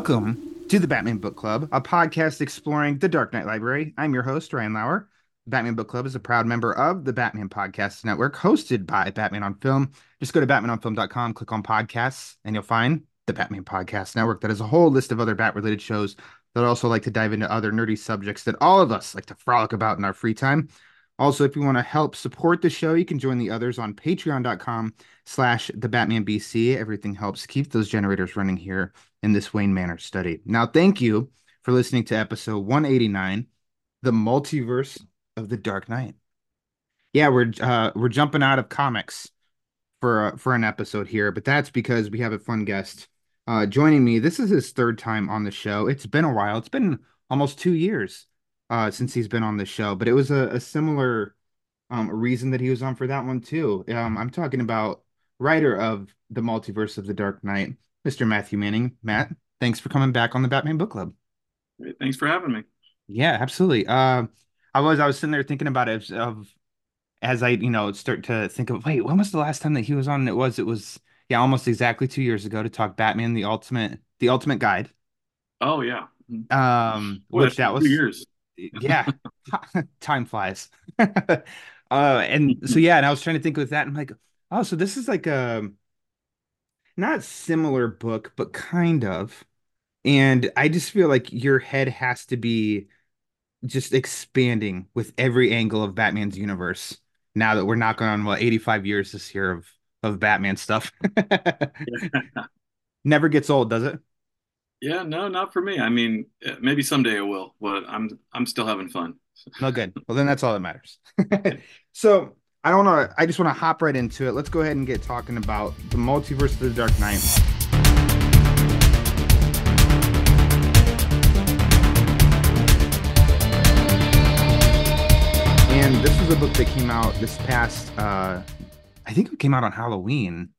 Welcome to the Batman Book Club, a podcast exploring the Dark Knight Library. I'm your host, Ryan Lauer. The Batman Book Club is a proud member of the Batman Podcast Network, hosted by Batman on Film. Just go to batmanonfilm.com, click on podcasts, and you'll find the Batman Podcast Network that has a whole list of other bat related shows that also like to dive into other nerdy subjects that all of us like to frolic about in our free time. Also, if you want to help support the show, you can join the others on patreon.com slash the Batman BC. Everything helps keep those generators running here in this Wayne Manor study. Now, thank you for listening to episode 189, The Multiverse of the Dark Knight. Yeah, we're uh we're jumping out of comics for uh, for an episode here, but that's because we have a fun guest uh joining me. This is his third time on the show. It's been a while. It's been almost 2 years uh, since he's been on the show, but it was a, a similar um, reason that he was on for that one too. Um, I'm talking about writer of the Multiverse of the Dark Knight, Mr. Matthew Manning. Matt, thanks for coming back on the Batman Book Club. Great. Thanks for having me. Yeah, absolutely. Uh, I was I was sitting there thinking about it as, of as I you know start to think of wait when was the last time that he was on? It was it was yeah almost exactly two years ago to talk Batman the Ultimate the Ultimate Guide. Oh yeah. Um, Boy, which that two was years. Yeah. Time flies. Uh and so yeah and i was trying to think with that i'm like oh so this is like a not similar book but kind of. And i just feel like your head has to be just expanding with every angle of batman's universe now that we're knocking on what 85 years this year of of batman stuff. Never gets old does it Yeah, no, not for me. I mean, eh, maybe someday it will, but I'm I'm still having fun. No good. Well, then that's all that matters. so I don't know. I just want to hop right into it. Let's go ahead and get talking about the multiverse of the Dark Knight. And this was a book that came out this past. uh I think it came out on Halloween.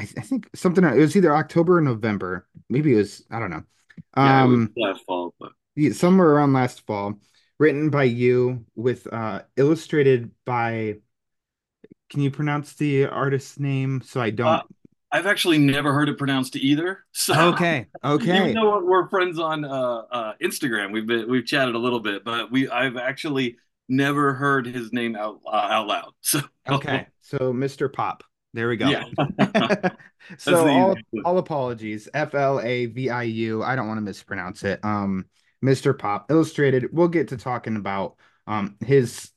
I, I think something. It was either October or November. Maybe it was. I don't know. Yeah, Um, last fall, but yeah, somewhere around last fall, written by you with uh illustrated by can you pronounce the artist's name so I don't Uh, I've actually never heard it pronounced either. So Okay, okay. Even though we're friends on uh, uh, Instagram, we've been we've chatted a little bit, but we I've actually never heard his name out uh, out loud. So Okay. So Mr. Pop. There we go. Yeah. so all, easy one. all apologies. F L A V I U. I don't want to mispronounce it. Um Mr. Pop illustrated. We'll get to talking about um his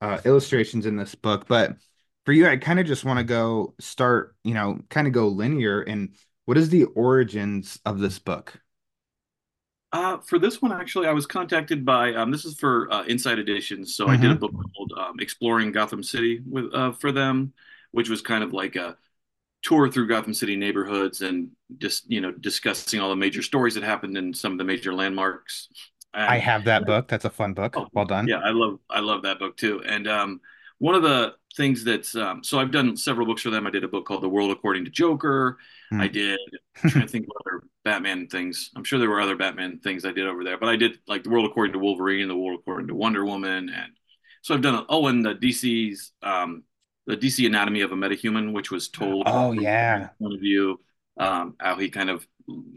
uh illustrations in this book, but for you I kind of just want to go start, you know, kind of go linear and what is the origins of this book? Uh, for this one, actually, I was contacted by um, this is for uh, Insight Editions. So I did a Mhm. book called um, "Exploring Gotham City" with uh, for them, which was kind of like a tour through Gotham City neighborhoods and just you know discussing all the major stories that happened in some of the major landmarks. And, I have that book. That's a fun book. Oh, Well done. yeah, I love I love that book too. And um, one of the things that's um, so I've done several books for them. I did a book called The World According to Joker. Hmm. I did I'm trying to think of other Batman things. I'm sure there were other Batman things I did over there, but I did like The World According to Wolverine, The World According to Wonder Woman, and so I've done oh, and the DC's um, the DC Anatomy of a Metahuman, which was told Oh, yeah. point of view, um, how he kind of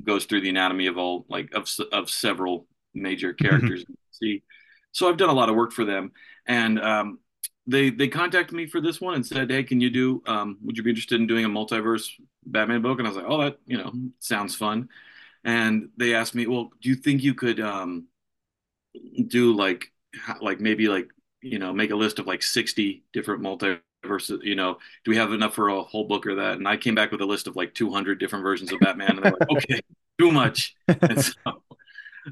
goes through the anatomy of all like of of several major characters in DC. So I've done a lot of work for them, and um, they they contacted me for this one and said, "Hey, can you do? Um, would you be interested in doing a multiverse Batman book?" And I was like, "Oh, that you know sounds fun." And they asked me, "Well, do you think you could um, do like like maybe like you know make a list of like 60 different multiverses you know do we have enough for a whole book or that and i came back with a list of like 200 different versions of batman and they're like okay too much and so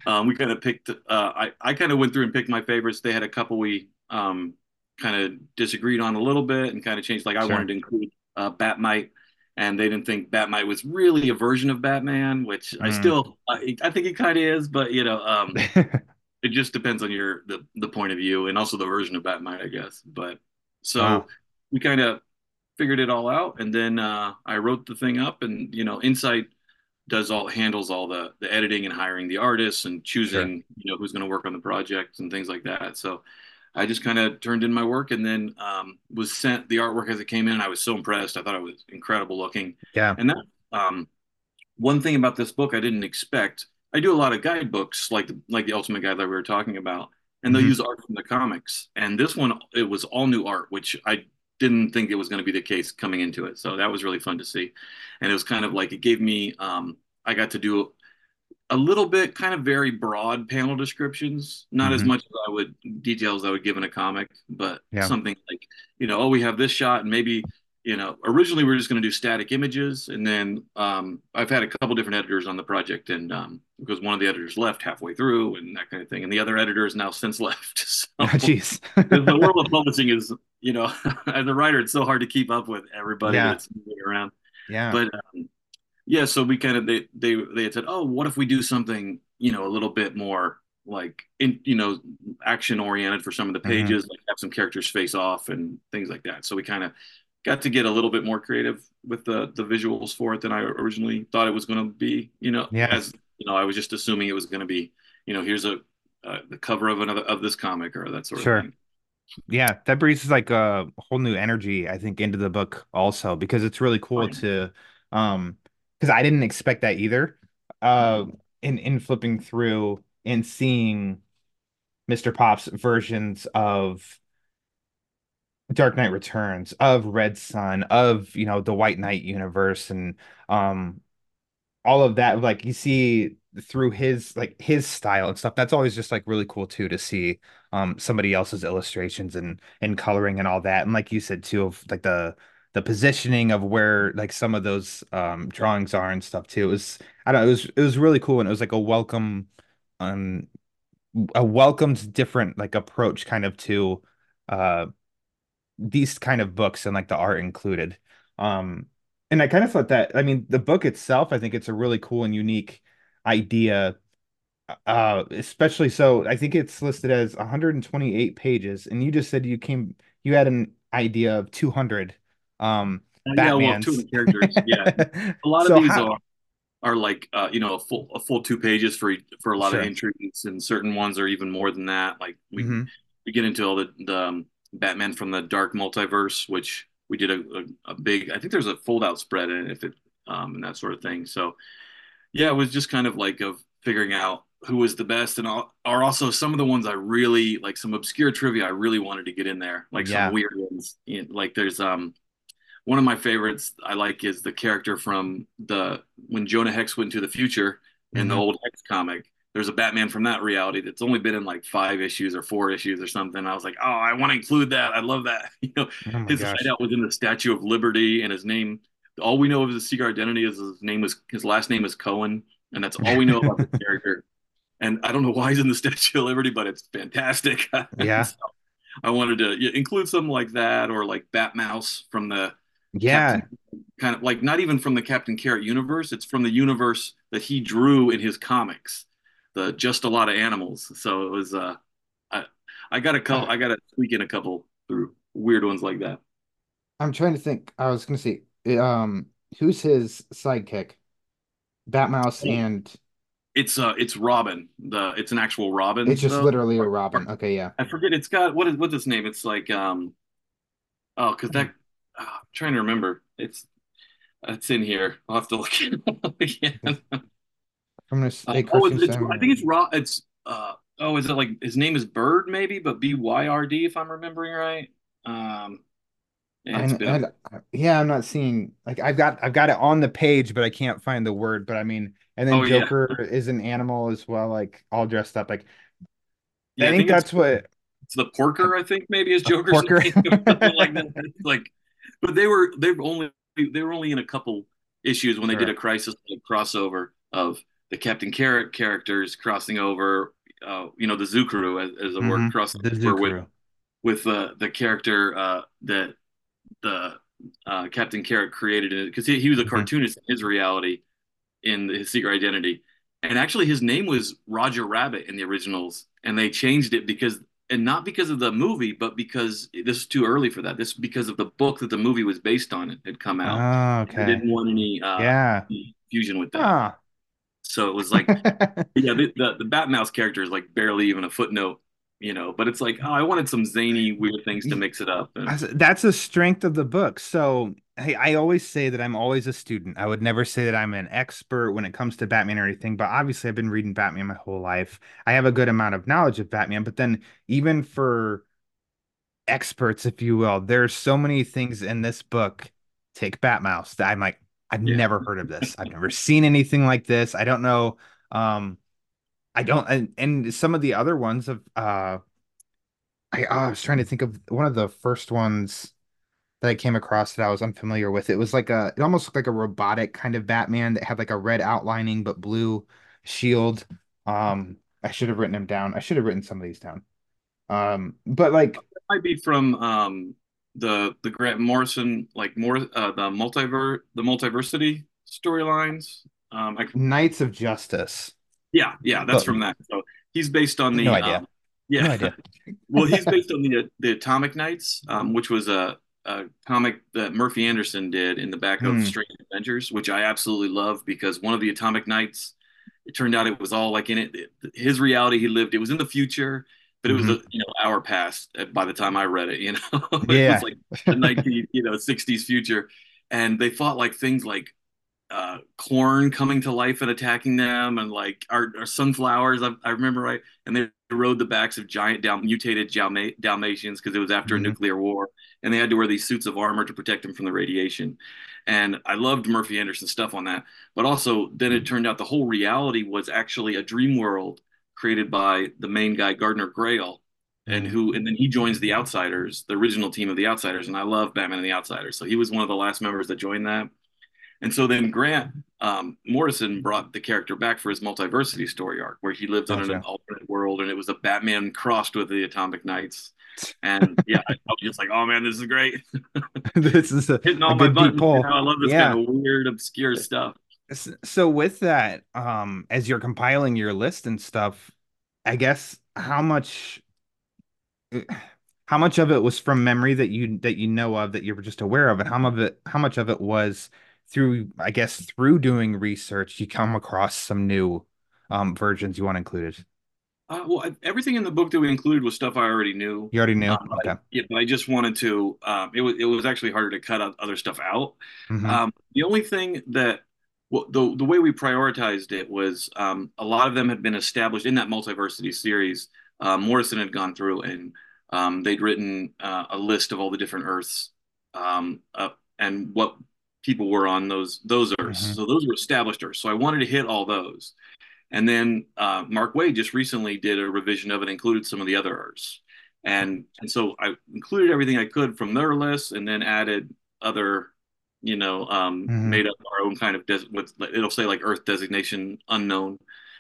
um, we kind of picked uh, i, I kind of went through and picked my favorites they had a couple we um, kind of disagreed on a little bit and kind of changed like i Sure. wanted to include uh, batmite and they didn't think Batmite was really a version of Batman, which I Mm. still I, I think it kind of is, but you know, um, it just depends on your the the point of view and also the version of Batmite, I guess. But so Wow. We kind of figured it all out, and then uh, I wrote the thing up, and you know, Insight does all handles all the the editing and hiring the artists and choosing you know who's going to work on the project and things like that. So I just kind of turned in my work and then um, was sent the artwork as it came in. And I was so impressed. I thought it was incredible looking. yeah. And that um, one thing about this book I didn't expect. I do a lot of guidebooks like the like the Ultimate Guide that we were talking about, and they'll Mhm. use art from the comics. And this one, it was all new art, which I didn't think it was going to be the case coming into it. So that was really fun to see. And it was kind of like it gave me. Um, I got to do a little bit kind of very broad panel descriptions, not as Mhm. much as I would details I would give in a comic, but Yeah. something like, you know, oh, we have this shot and maybe, you know, originally we were just going to do static images. And then um, I've had a couple different editors on the project and um, because one of the editors left halfway through and that kind of thing. And the other editor has now since left. So Jeez. the world of publishing is, you know, as a writer, it's so hard to keep up with everybody Yeah. that's moving around yeah. but um, yeah so we kind of they they they had said oh what if we do something you know a little bit more like in you know action oriented for some of the Mhm. pages like have some characters face off and things like that so we kind of got to get a little bit more creative with the the visuals for it than i originally thought it was going to be you know Yeah. as you know i was just assuming it was going to be you know here's a uh, the cover of another of this comic or that sort Sure. of thing Yeah, that breathes like a whole new energy, I think, into the book also because it's really cool Right. to um because I didn't expect that either. Uh in in flipping through and seeing Mr. Pop's versions of Dark Knight Returns, of Red Sun, of you know the White Knight universe and um all of that like you see through his like his style and stuff that's always just like really cool too to see um somebody else's illustrations and and coloring and all that and like you said too of like the the positioning of where like some of those um drawings are and stuff too it was I don't know it was it was really cool and it was like a welcome um a welcomed different like approach kind of to uh these kind of books and like the art included um and I kind of thought that I mean the book itself I think it's a really cool and unique idea uh especially so I think it's listed as 128 pages and you just said you came you had an idea of 200 um Uh, yeah well Batmans. two characters yeah a lot So of these how- are are like uh, you know a full a full two pages for for a lot Sure. of entries, and certain ones are even more than that. Like we Mhm. we get into all the the um, Batman from the Dark Multiverse, which we did a, a, a big. I think there's a fold out spread in it, if it um, and that sort of thing. So yeah, it was just kind of like of figuring out who was the best, and all, are also some of the ones I really like some obscure trivia I really wanted to get in there, like Yeah. some weird ones. You know, like there's um one of my favorites I like is the character from the when Jonah Hex went to the future in the Mhm. old Hex comic. There's a Batman from that reality that's only been in like five issues or four issues or something. I was like, oh, I want to include that. I love that. You know, Oh his gosh. hideout was in the Statue of Liberty, and his name. All we know of his secret identity is his name was his last name is Cohen, and that's all we know about the character. And I don't know why he's in the Statue of Liberty, but it's fantastic. Yeah. So I wanted to include something like that, or like Batmouse from the Yeah. Captain- kind of like not even from the Captain Carrot universe. It's from the universe that he drew in his comics, the Just'a Lotta Animals. So it was uh, I I got a couple, I got to tweak in a couple through weird ones like that. I'm trying to think. I was gonna see um, who's his sidekick? Batmouse Oh. and It's uh, it's Robin. The it's an actual Robin. it's just though. literally a Robin. Okay, yeah. I forget. It's got what is what's his name? It's like um, oh, because that uh, I'm trying to remember. It's it's in here. I'll have to look it up again. I'm gonna say Uh, oh, it's, it's. I think it's Rob. It's uh oh, is it like his name is Bird maybe, but B Y R D if I'm remembering right. Um, yeah, I, I, yeah, I'm not seeing like I've got I've got it on the page, but I can't find the word. But I mean, and then Oh, yeah. Joker is an animal as well, like all dressed up. Like yeah, I think it's- that's what it's the Porker. I think maybe is A Joker's Porker. name like that. Like, but they were they've only they were only in a couple issues when they did a crisis like, crossover of the Captain Carrot characters crossing over. Uh, you know, the Crew as, as a word Mhm. crossing over with with uh, the character uh, that the uh, Captain Carrot created it because he, he was a Mhm. cartoonist in his reality in his secret identity. And actually, his name was Roger Rabbit in the originals, and they changed it because, and not because of the movie, but because this is too early for that. This because of the book that the movie was based on it had come out. Oh, They okay. didn't want any uh, Yeah. fusion with that, Ah. So it was like, yeah, the, the the Batmouse character is like barely even a footnote, you know. But it's like, oh, I wanted some zany, weird things to mix it up. And, That's- a strength of the book. So hey, I always say that I'm always a student. I would never say that I'm an expert when it comes to Batman or anything, but obviously I've been reading Batman my whole life. I have a good amount of knowledge of Batman, but then even for experts, if you will, there's so many things in this book. Take Batmouse that I'm like, I've Yeah. never heard of this. I've never seen anything like this. I don't know. Um, I don't, and, and some of the other ones of uh I, oh, I was trying to think of one of the first ones that I came across that I was unfamiliar with. It was like a, it almost looked like a robotic kind of Batman that had like a red outlining but blue shield. Um, I should have written them down. I should have written some of these down. Um, but like it might be from um the the Grant Morrison like more uh the multiver the multiversity storylines. Um, I, Knights of Justice. yeah, yeah, that's But- from that. So he's based on the No idea. um, yeah, No idea. well, he's based on the the Atomic Knights, um, which was a, a comic that Murphy Anderson did in the back of Hmm. Strange Adventures, which I absolutely love because one of the Atomic Knights, it turned out it was all like in it, his reality he lived. It was in the future, but it was a you know hour past by the time I read it. You know, it Mm-hmm. Yeah. was like the 19 you know 60s future, and they fought like things like uh corn coming to life and attacking them and like our, our sunflowers I, I remember right and they rode the backs of giant Dal- mutated Dalma- dalmatians because it was after Mhm. a nuclear war and they had to wear these suits of armor to protect them from the radiation and i loved murphy anderson stuff on that but also then it turned out the whole reality was actually a dream world created by the main guy gardner grayle and who and then he joins the outsiders the original team of the outsiders and i love batman and the outsiders so he was one of the last members that joined that and so then Grant um, Morrison brought the character back for his multiversity story arc, where he lived on an alternate world, and it was a Batman crossed with the Atomic Knights. And yeah, I was just like, oh man, this is great, this is a, hitting all my buttons. You know, I love this Yeah. kind of weird, obscure stuff. So with that, um, as you're compiling your list and stuff, I guess how much how much of it was from memory that you that you know of that you were just aware of, and how much of it how much of it was through, I guess, through doing research, you come across some new um versions you want included. Uh, well, everything in the book that we included was stuff I already knew. You already knew? Um, but I- Okay. yeah, but I just wanted to. Um, it was it was actually harder to cut out other stuff out. Mhm. Um, the only thing that well, the the way we prioritized it was um, a lot of them had been established in that multiversity series. Uh, Morrison had gone through and um, they'd written uh, a list of all the different Earths um, uh, and what people were on those those Earths. Mhm. So those were established Earths. So I wanted to hit all those. And then uh, Mark Waid just recently did a revision of it, included some of the other Earths. And and so I included everything I could from their list, and then added other, you know, um, Mhm. made up our own kind of des- with it'll say like Earth designation unknown,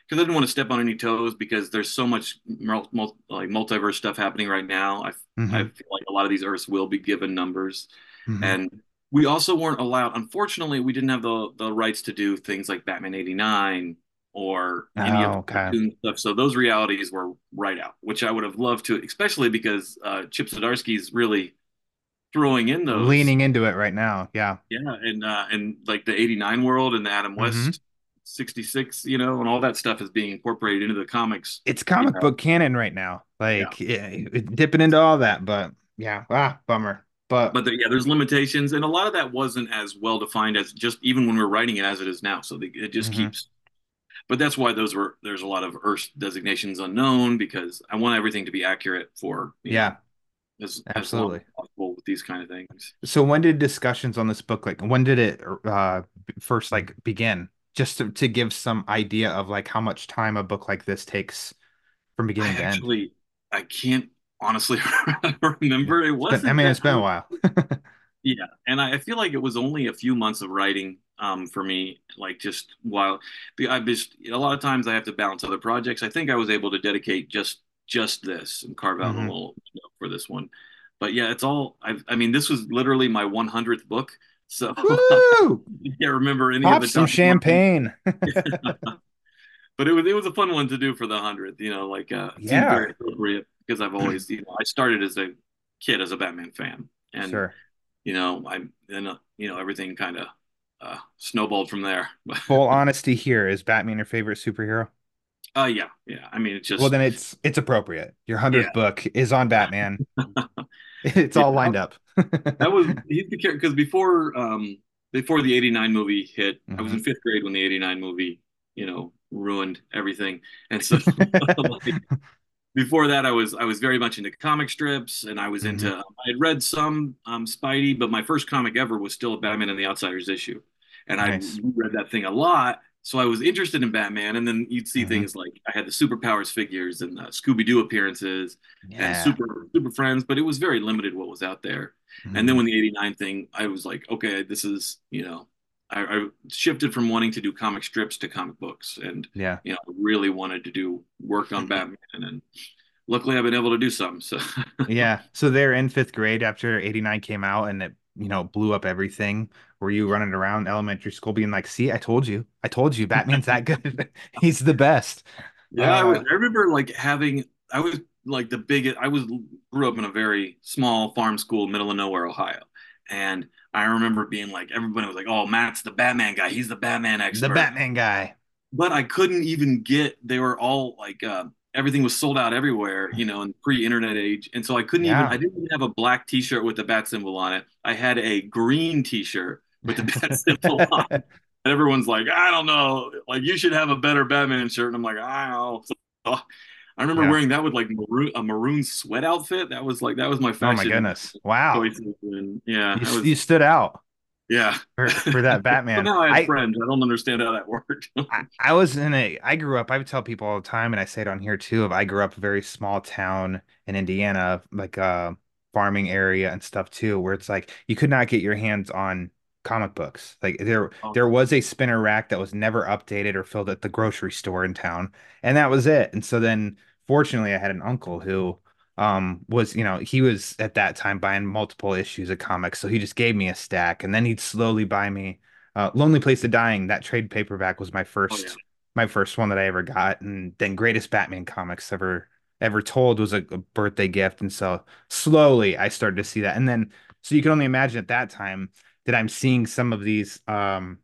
because I didn't want to step on any toes because there's so much mul- mul- like multiverse stuff happening right now. I Mhm. I feel like a lot of these Earths will be given numbers, Mhm. and we also weren't allowed. Unfortunately, we didn't have the the rights to do things like Batman '89 or any Oh, of okay. the stuff. So those realities were right out, which I would have loved to, especially because uh, Chip Zdarsky's really throwing in those Leaning into it right now. Yeah. yeah, and uh, and like the '89 world and the Adam Mhm. West '66, you know, and all that stuff is being incorporated into the comics. It's comic Yeah. book canon right now. Like yeah, it- dipping into all that, but yeah, ah, bummer. But, But yeah, there's limitations, and a lot of that wasn't as well defined as just even when we're writing it as it is now. So the, it just Mhm. keeps. But that's why those were there's a lot of Earth designations unknown because I want everything to be accurate for you know, yeah. As, Absolutely. as possible with these kind of things. So when did discussions on this book like when did it uh first like begin? Just to, to give some idea of like how much time a book like this takes from I beginning to end. actually I can't honestly remember. It wasn't. been- I mean, it's been a while. Yeah, and I I feel like it was only a few months of writing um, for me, like just while I've just a lot of times I have to balance other projects. I think I was able to dedicate just just this and carve out Mhm. a little you know, for this one. but yeah, it's all. I, I mean, this was literally my 100th book, so I can't remember any Pop of the some champagne. but it was it was a fun one to do for the hundredth. You know, like uh, Yeah. very appropriate because I've always, you know, I started as a kid as a Batman fan, and sure. you know, I then uh, you know everything kind of uh, snowballed from there. Full honesty here is Batman your favorite superhero? Uh, yeah, yeah. I mean, it's just Well, then it's it's appropriate. Your hundredth Yeah. book is on Batman. it's all lined up. that was he's the character because before um before the 89 movie hit i was in Mhm. fifth grade when the 89 movie you know ruined everything and so like, before that i was i was very much into comic strips and i was Mm-hmm. into i had read some um spidey but my first comic ever was still a batman and the outsiders issue and Nice. i read that thing a lot so i was interested in batman and then you'd see Mhm. things like i had the superpowers figures and the scooby-doo appearances and super super friends but it was very limited what was out there and Mm-hmm. then when the 89 thing, I was like, okay, this is, you know, I, I shifted from wanting to do comic strips to comic books and, yeah. you know, really wanted to do work on Batman. And luckily I've been able to do some. So, Yeah. So they're in fifth grade after 89 came out and it, you know, blew up everything. Were you running around elementary school being like, see, I told you, I told you, Batman's that good. He's the best. yeah, I, Uh, was, I remember like having, I was like the biggest, I was grew up in a very small farm school, middle of nowhere, Ohio. And I remember being like, everybody was like, oh, Matt's the Batman guy. He's the Batman expert. The Batman guy. but I couldn't even get. They were all like uh, everything was sold out everywhere, you know, in pre-internet age, and so I couldn't Yeah. even. I didn't even have a black T-shirt with the bat symbol on it. I had a green T-shirt with the bat symbol on it. And everyone's like, I don't know, like you should have a better Batman shirt, and I'm like, I don't know. I remember Yeah. wearing that with like maroon, a maroon sweat outfit. That was like that was my fashion. Oh my goodness. Wow. And yeah, You, was- you stood out yeah. for, for that Batman. now I have I, friends. I don't understand how that worked. I, I was in a I grew up I would tell people all the time and I say it on here too of I grew up a very small town in Indiana like a farming area and stuff too where it's like you could not get your hands on comic books like there Oh. there was a spinner rack that was never updated or filled at the grocery store in town and that was it and so then fortunately I had an uncle who um was you know he was at that time buying multiple issues of comics so he just gave me a stack and then he'd slowly buy me uh, Lonely Place of Dying, that trade paperback was my first yeah. my first one that I ever got. And then greatest Batman comics ever ever told was a, a birthday gift. And so slowly I started to see that. And then so you can only imagine at that time that I'm seeing some of these um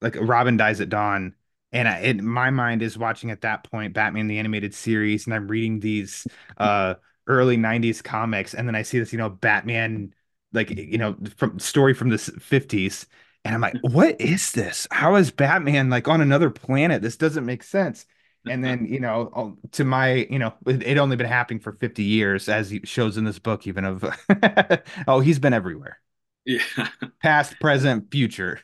like Robin Dies at Dawn. And I, in my mind is watching at that point Batman the animated series, and I'm reading these uh early 90s comics, and then I see this, you know, Batman like you know from story from the 50s and i'm like what is this? How is batman like on another planet? This doesn't make sense. And then you know to my you know it it only been happening for 50 years as he shows in this book even of oh he's been everywhere. Yeah. past present future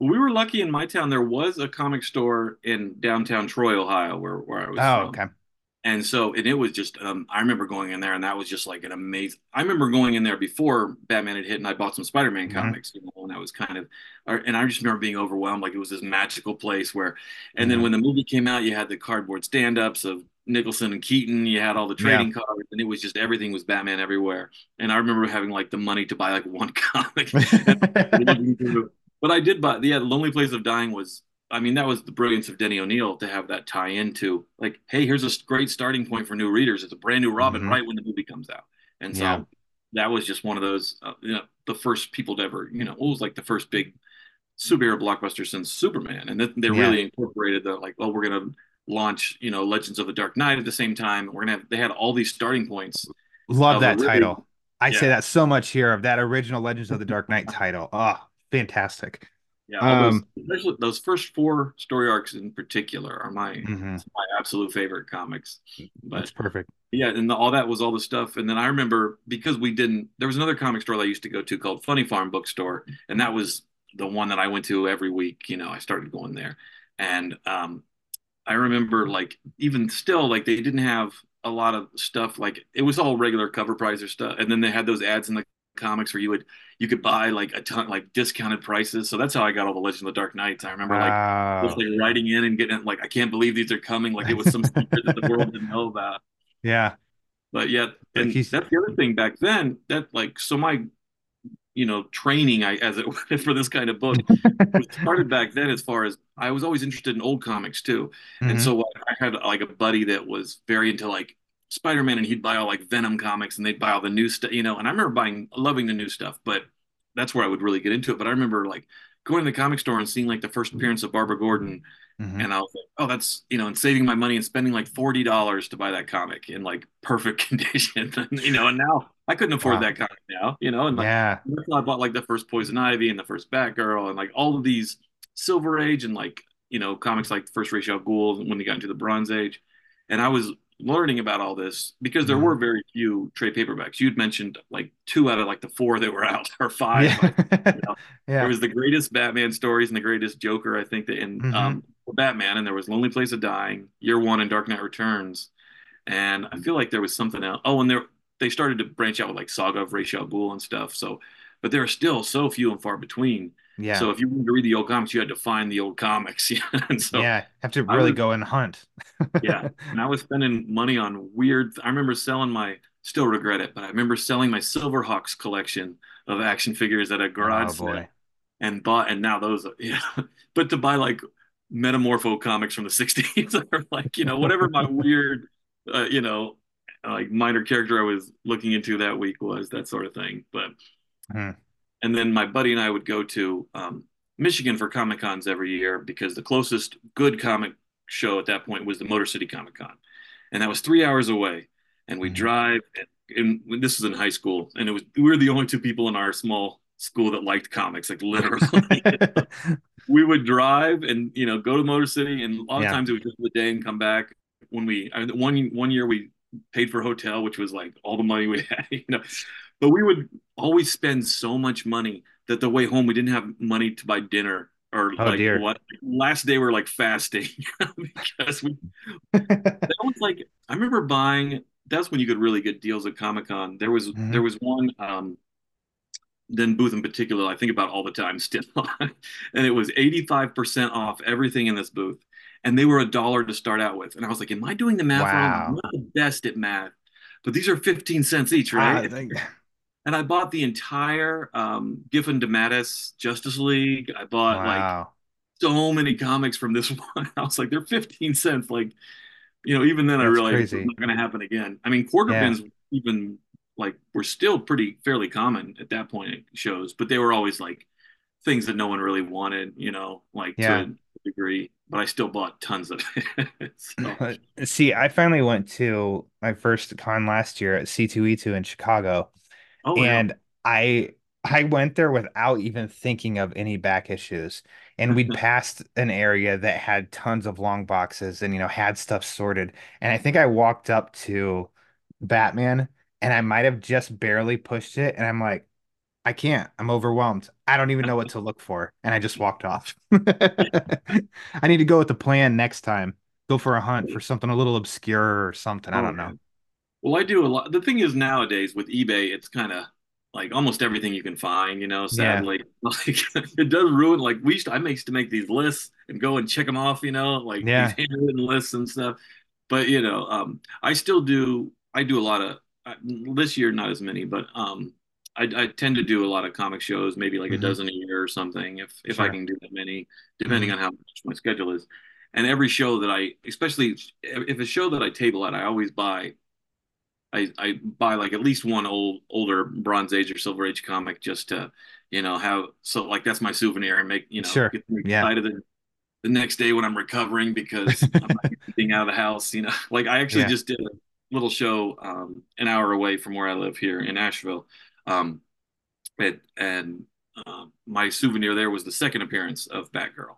We were lucky in my town. There was a comic store in downtown Troy, Ohio, where, where I was oh from. okay And so, and it was just, um, I remember going in there, and that was just like an amazing. I remember going in there before Batman had hit, and I bought some Spider-Man Mhm. comics, you know, and I was kind of, and I just remember being overwhelmed, like it was this magical place where. And then Mhm. when the movie came out, you had the cardboard stand-ups of Nicholson and Keaton. You had all the trading cards, and it was just everything was Batman everywhere. And I remember having like the money to buy like one comic. looking through. But I did buy, yeah, The Lonely Place of Dying was, I mean, that was the brilliance of Denny O'Neil to have that tie into, like, hey, here's a great starting point for new readers. It's a brand new Robin Mhm. right when the movie comes out. And so Yeah. that was just one of those, uh, you know, the first people to ever, you know, it was like the first big superhero blockbuster since Superman. And then they Yeah. really incorporated the, like, oh, we're going to launch, you know, Legends of the Dark Knight at the same time. We're going to have, they had all these starting points. love that really? title i say that so much here of that original legends of the dark knight title oh fantastic Yeah, Um, those, especially those first four story arcs in particular are my Mhm. my absolute favorite comics. that's perfect yeah, and the, all that was all the stuff. And then I remember because we didn't, there was another comic store that I used to go to called Funny Farm Bookstore, and that was the one that I went to every week. You know, I started going there, and um, I remember like even still like they didn't have a lot of stuff like it was all regular cover price or stuff, and then they had those ads in the comics where you would you could buy like a ton like discounted prices. So that's how I got all the Legend of the Dark Knights. I remember like wow just like writing in and getting like I can't believe these are coming like it was some secret that the world didn't know about. Yeah. but yeah, and that's the other thing back then. That like so my you know training I as it were for this kind of book started back then. As far as I was always interested in old comics too, and Mhm. so I had like a buddy that was very into like Spider-Man, and he'd buy all like Venom comics, and they'd buy all the new stuff, you know. And I remember buying, loving the new stuff, but that's where I would really get into it. But I remember like going to the comic store and seeing like the first appearance of Barbara Gordon, Mhm. and I was like, oh, that's you know, and saving my money and spending like forty dollars to buy that comic in like perfect condition, you know. And now I couldn't afford Wow. that comic now, you know. And like, yeah. I bought like the first Poison Ivy and the first Batgirl and like all of these Silver Age and like you know comics like the first Ra's al Ghul when they got into the Bronze Age, and I was learning about all this because there Mhm. were very few trade paperbacks. You'd mentioned like two out of like the four that were out or five. Yeah. know, yeah. There was the greatest Batman stories and the greatest Joker, I think, that in Mhm. um, Batman, and there was Lonely Place of Dying, Year One, and Dark Knight Returns, and I feel like there was something else. Oh, and there they started to branch out with like Saga of Ra's al Ghul and stuff. So, but there are still so few and far between. Yeah. So if you wanted to read the old comics, you had to find the old comics. Yeah, and so yeah. Have to really go and hunt. yeah, and I was spending money on weird. I remember selling my. Still regret it, but I remember selling my Silverhawks collection of action figures at a garage Oh, sale and bought and now those yeah but to buy like metamorpho comics from the 60s or like you know whatever my weird uh, you know like minor character i was looking into that week was that sort of thing but Hmm. And then my buddy and i would go to um, michigan for comic cons every year because the closest good comic show at that point was the motor city comic con and that was three hours away and we Mhm. drive and, and this was in high school and it was we were the only two people in our small school that liked comics like literally we would drive and you know go to Motor City, and a lot of times it was just a day and come back. When we I mean, one one year we paid for hotel, which was like all the money we had, you know. But we would always spend so much money that the way home we didn't have money to buy dinner or Oh, like dear. what last day we're like fasting because we that was like I remember buying that's when you could really get deals at Comic Con. There was Mhm. there was one um then booth in particular I think about all the time still and it was 85% off everything in this booth and they were a dollar to start out with and I was like am I doing the math wrong I'm not the best at math but these are 15 cents each Ah, right and I bought the entire um Giffen DeMatteis Justice League I bought like so many comics from this one. I was like, they're 15 cents. Like, you know, even then I realized crazy. it's not going to happen again. I mean, quarter Yeah. bins even like were still pretty fairly common at that point at shows, but they were always like things that no one really wanted, you know, like Yeah. to a degree. But I still bought tons of it. so, See, I finally went to my first con last year at C2E2 in Chicago, oh, yeah. and I I went there without even thinking of any back issues. And we'd passed an area that had tons of long boxes and you know had stuff sorted. And I think I walked up to Batman and I might have just barely pushed it. And I'm like, I can't. I'm overwhelmed. I don't even know what to look for. And I just walked off. I need to go with the plan next time. Go for a hunt for something a little obscure or something. I Oh, don't know. Yeah. Well, I do a lot. The thing is nowadays with eBay, it's kind of like almost everything you can find, you know, sadly. Like it does ruin like we used to, I used to make these lists and go and check them off, you know, like Yeah. these handwritten lists and stuff. But you know, um I still do I do a lot of uh, this year not as many, but um I, I tend to do a lot of comic shows, maybe like a Mhm. dozen a year or something, if if I can do that many, depending on how much my schedule is. And every show that I, especially if a show that I table at, I always buy I, I buy like at least one old older Bronze Age or Silver Age comic just to, you know, have so like that's my souvenir and make you know Sure. get me Yeah. the, the next day when I'm recovering because I'm not getting out of the house. You know, like I actually Yeah. just did a little show um, an hour away from where I live here in Asheville, um, and, and uh, my souvenir there was the second appearance of Batgirl.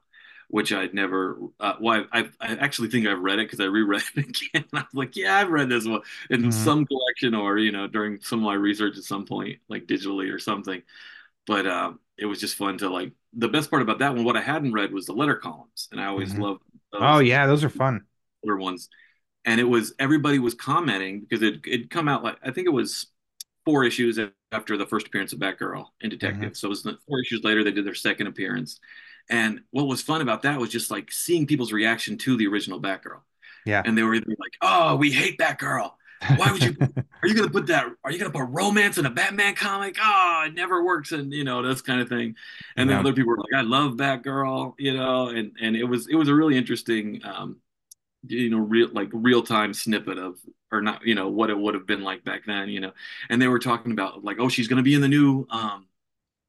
Which I'd never. Uh, well, I, I actually think I've read it because I reread it again. I was like, "Yeah, I've read this one in Mhm. some collection or you know during some of my research at some point like digitally or something but uh, it was just fun to like the best part about that one what i hadn't read was the letter columns and i always Mhm. loved those Oh yeah, those are fun. older ones and it was everybody was commenting because it it'd come out like i think it was four issues after the first appearance of batgirl in detective Mm-hmm. so it was four issues later they did their second appearance and what was fun about that was just like seeing people's reaction to the original batgirl. Yeah. and they were either like, "Oh, we hate Batgirl," why would you are you gonna put that are you gonna put romance in a batman comic? Oh it never works and you know this kind of thing. And then other people were like i love batgirl you know and and it was it was a really interesting um you know real like real time snippet of or not you know what it would have been like back then you know. And they were talking about like oh she's gonna be in the new um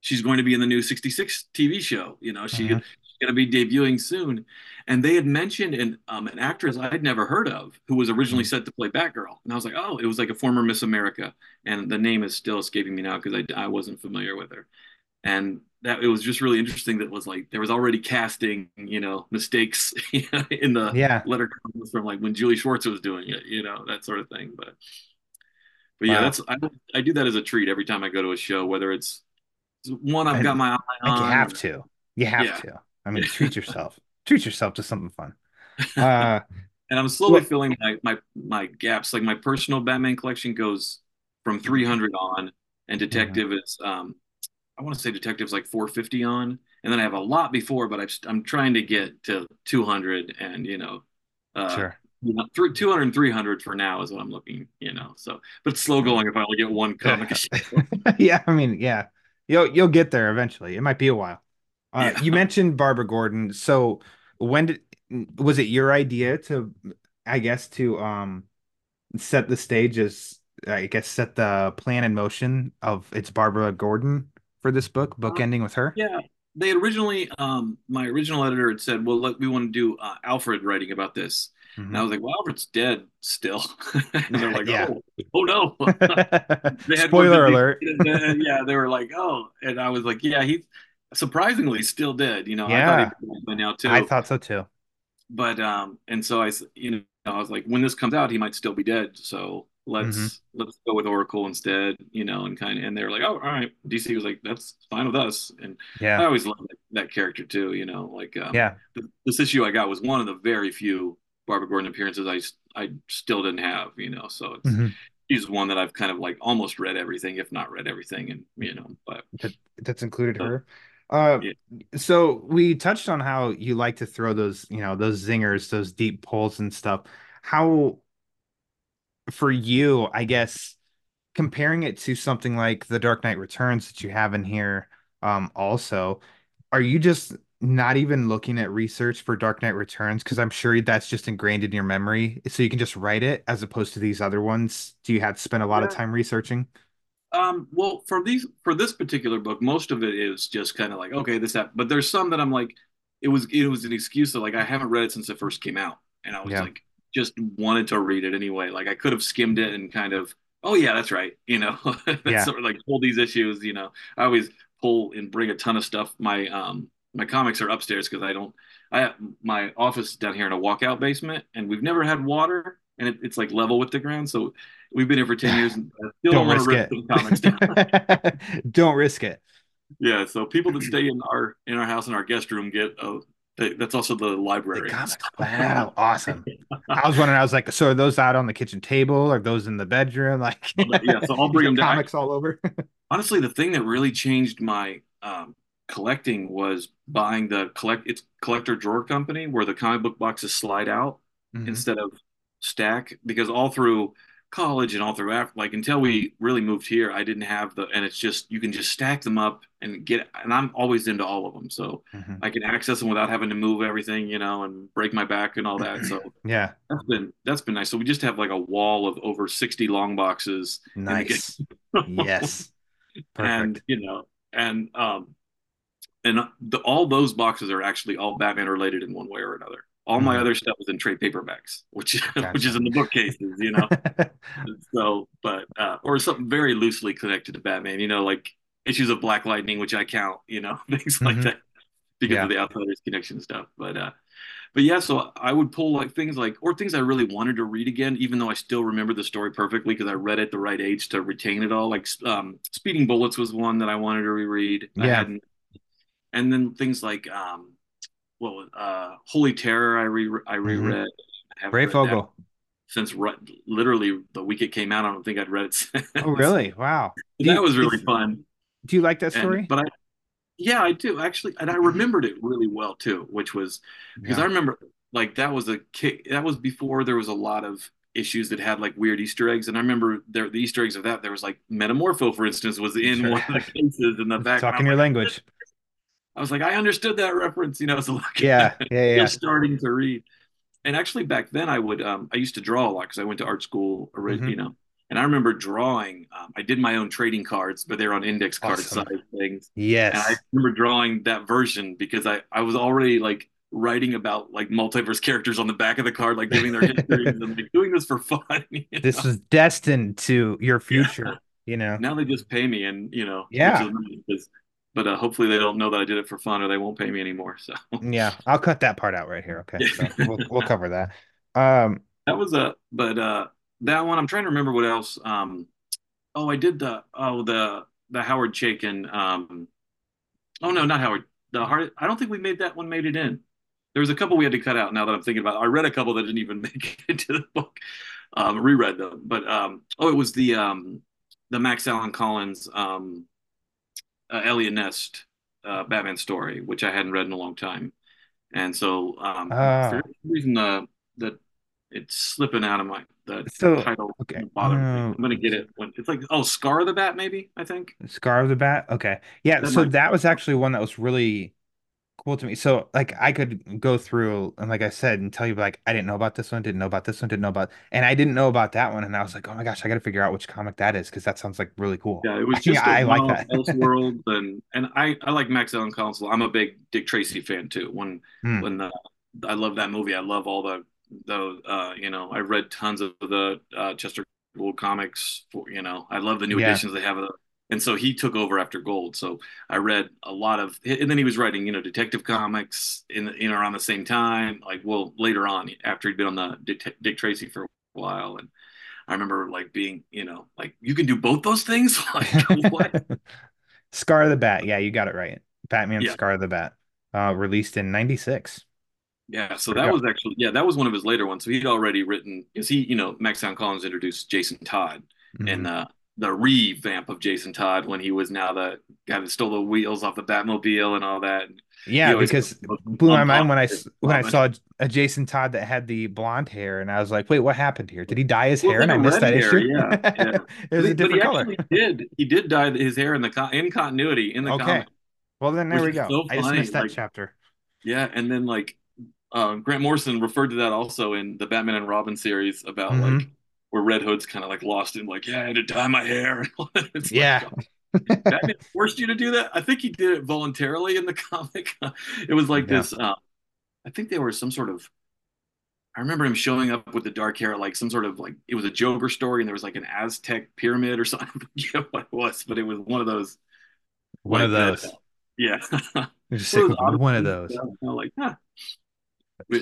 she's going to be in the new 66 tv show you know she, Mhm. she's going to be debuting soon and they had mentioned an um, an actress I'd never heard of who was originally set to play Batgirl, and I was like, oh, it was like a former Miss America, and the name is still escaping me now because I, I wasn't familiar with her, and that it was just really interesting that it was like there was already casting you know mistakes in the Yeah. letter from like when Julie Schwartz was doing it, you know that sort of thing, but but yeah, Wow. that's I, I do that as a treat every time I go to a show, whether it's one I've And- got my eye Like you have to. You have Yeah. to. I mean, treat yourself. treat yourself to something fun. Uh, and I'm slowly filling my, my my gaps. Like my personal Batman collection goes from 300 on, and Detective is um, I want to say Detective's like 450 on, and then I have a lot before, but I've, I'm trying to get to 200, and you know, uh, sure. you know, 200 and 300 for now is what I'm looking, you know. So, but it's slow going if I only get one comic. yeah, I mean, yeah, you'll you'll get there eventually. It might be a while. Uh, Yeah. You mentioned Barbara Gordon. So when did was it your idea to, I guess, to um set the stage as I guess set the plan in motion of it's Barbara Gordon for this book, book ending with her? Yeah, they originally, um, my original editor had said, "Well, let, we want to do uh, Alfred writing about this," Mhm. and I was like, "Well, Alfred's dead still," and they're like, Yeah. "Oh, oh no." They had Spoiler alert. and, yeah, they were like, "Oh," and I was like, "Yeah, he's surprisingly still dead." You know, I thought Yeah. he'd be by now too. I thought so too. but um, and so I, you know, I was like, when this comes out, he might still be dead. So let's Mhm. let's go with Oracle instead. You know, and kind of, and they were like, "Oh, all right." DC was like, "That's fine with us," and yeah, I always loved that, that character too. You know, like um, Yeah. th- this issue I got was one of the very few Barbara Gordon appearances I I still didn't have. You know, so it's Mhm. she's one that I've kind of like almost read everything, if not read everything, and you know, but that's included her. Uh, yeah. so we touched on how you like to throw those, you know, those zingers, those deep pulls and stuff. How, for you, I guess, comparing it to something like The Dark Knight Returns that you have in here, um, also, are you just not even looking at research for Dark Knight Returns? Because I'm sure that's just ingrained in your memory, so you can just write it as opposed to these other ones. Do you have to spend a lot of time researching? Um, well, for these for this particular book, most of it is just kind of like, okay, this happened. But there's some that I'm like, it was it was an excuse that like I haven't read it since it first came out, and I was Yeah. like, just wanted to read it anyway. Like I could have skimmed it and kind of, oh yeah, that's right, you know, That's Yeah. sort of like pull these issues. You know, I always pull and bring a ton of stuff. My um my comics are upstairs because I don't. I have my office down here in a walkout basement, and we've never had water, and it, it's like level with the ground. So we've been here for ten years, and I still Don't don't, want risk it. the comics down. Don't risk it. Yeah, so people that stay in our in our house in our guest room get uh they, that's also the The library. comics. Wow, awesome. I was wondering, I was like, so are those out on the kitchen table? Are those in the bedroom? Like, Yeah, so I'll bring them down. Comics all over. Honestly, the thing that really changed my um, collecting was buying the collect it's collector drawer company where the comic book boxes slide out Mhm. instead of stack because all through college and all through after like until we really moved here I didn't have the and it's just you can just stack them up and get and I'm always into all of them so Mhm. I can access them without having to move everything you know and break my back and all that so Yeah, That's been that's been nice. So we just have like a wall of over 60 long boxes. nice. yes, And perfect. you know, and um and the, all those boxes are actually all Batman related in one way or another. All my Mhm. other stuff is in trade paperbacks, which Gotcha. which is in the bookcases, you know. so, but uh, or something very loosely connected to Batman, you know, like issues of Black Lightning, which I count, you know, things like Mhm. that because Yeah. of the Outsiders connection stuff. But uh, but yeah, so I would pull like things like or things I really wanted to read again, even though I still remember the story perfectly because I read it at the right age to retain it all. Like um, Speeding Bullets was one that I wanted to reread. I Yeah. hadn't, and then things like um, what was uh, Holy Terror I re I reread. I haven't Breyfogle. since re- literally the week it came out. I don't think I'd read it. Since. Oh, really? Wow. And that you- was really fun. Do you like that And- story? but I, yeah, I do actually, and I remembered it really well too, which was because Yeah. I remember like that was a kick. That was before there was a lot of issues that had like weird Easter eggs. And I remember there the Easter eggs of that. There was like Metamorpho, for instance, was in Sure. one of the cases in the back. Talking your like, language. I was like, I understood that reference, you know. So like, Yeah, yeah, yeah. just starting to read. And actually, back then, I would um, I used to draw a lot because I went to art school, ori- Mhm. you know. And I remember drawing. Um, I did my own trading cards, but they're on index card Awesome. size things. Yes. And I remember drawing that version because I I was already like writing about like multiverse characters on the back of the card, like giving their histories and like doing this for fun. you this know? was destined to your future, you know. now they just pay me, and you know, Yeah. Is nice 'cause- but uh, hopefully they don't know that I did it for fun, or they won't pay me anymore. So Yeah, I'll cut that part out right here. Okay, so we'll we'll cover that. Um, that was a, but uh, that one I'm trying to remember what else. Um, oh, I did the oh the the Howard Chaykin. Um, oh no, not Howard. The Hard. I don't think we made that one. Made it in. There was a couple we had to cut out. Now that I'm thinking about, it. I read a couple that didn't even make it into the book. Um, reread them, but um, oh, it was the um, the Max Allan Collins um, uh, Eliot Ness uh, Batman story, which I hadn't read in a long time, and so um, Ah. for some reason the the it's slipping out of my the So, title. okay. bother me. I'm gonna get it when it's like oh Scar of the Bat maybe I think. Scar of the Bat. Okay, yeah. That So might- that was actually one that was really cool to me. So like I could go through and like I said and tell you like I didn't know about this one, didn't know about this one, didn't know about, and I didn't know about that one, and I was like, oh my gosh, I got to figure out which comic that is because that sounds like really cool. Yeah, it was Yeah, just I a like that. Elseworld and and I I like Max Allan Collins. I'm a big Dick Tracy fan too. When Hmm. when the I love that movie. I love all the the uh you know I read tons of the uh, Chester Gould comics. For, you know I love the new Yeah. editions they have of the. And so he took over after Gould. So I read a lot of, and then he was writing, you know, detective comics in, in around the same time. Like, well, later on, after he'd been on the Dick, Dick Tracy for a while, and I remember like being, you know, like you can do both those things. Like, what? Scar of the Bat. Yeah, you got it right. Batman Yeah. Scar of the Bat. Uh, released in '96. Yeah, so that was actually yeah, that was one of his later ones. So he'd already written because he, you know, Max Allan Collins introduced Jason Todd and uh, the revamp of Jason Todd when he was now the guy that stole the wheels off the Batmobile and all that. Yeah, because blew my mind when I top s- of when I saw a Jason Todd that had the blonde hair, and I was like, "Wait, what happened here? Did he dye his Well, hair?" And I missed that hair, issue. yeah, yeah. it was a But different color. did he did dye his hair in the con- in continuity in the Okay, comic. well then there we go. so I just missed that like- chapter. Yeah, and then like um, Grant Morrison referred to that also in the Batman and Robin series about Mhm. like where Red Hood's kind of like lost in like yeah I had to dye my hair. It's like, Yeah. Batman forced you to do that. I think he did it voluntarily in the comic. It was like Yeah. this. Um, I think they were some sort of. I remember him showing up with the dark hair, like some sort of like it was a Joker story, and there was like an Aztec pyramid or something. I forget what it was, but it was one of those. One of those. uh, yeah. Just One of those one of those. Like, huh.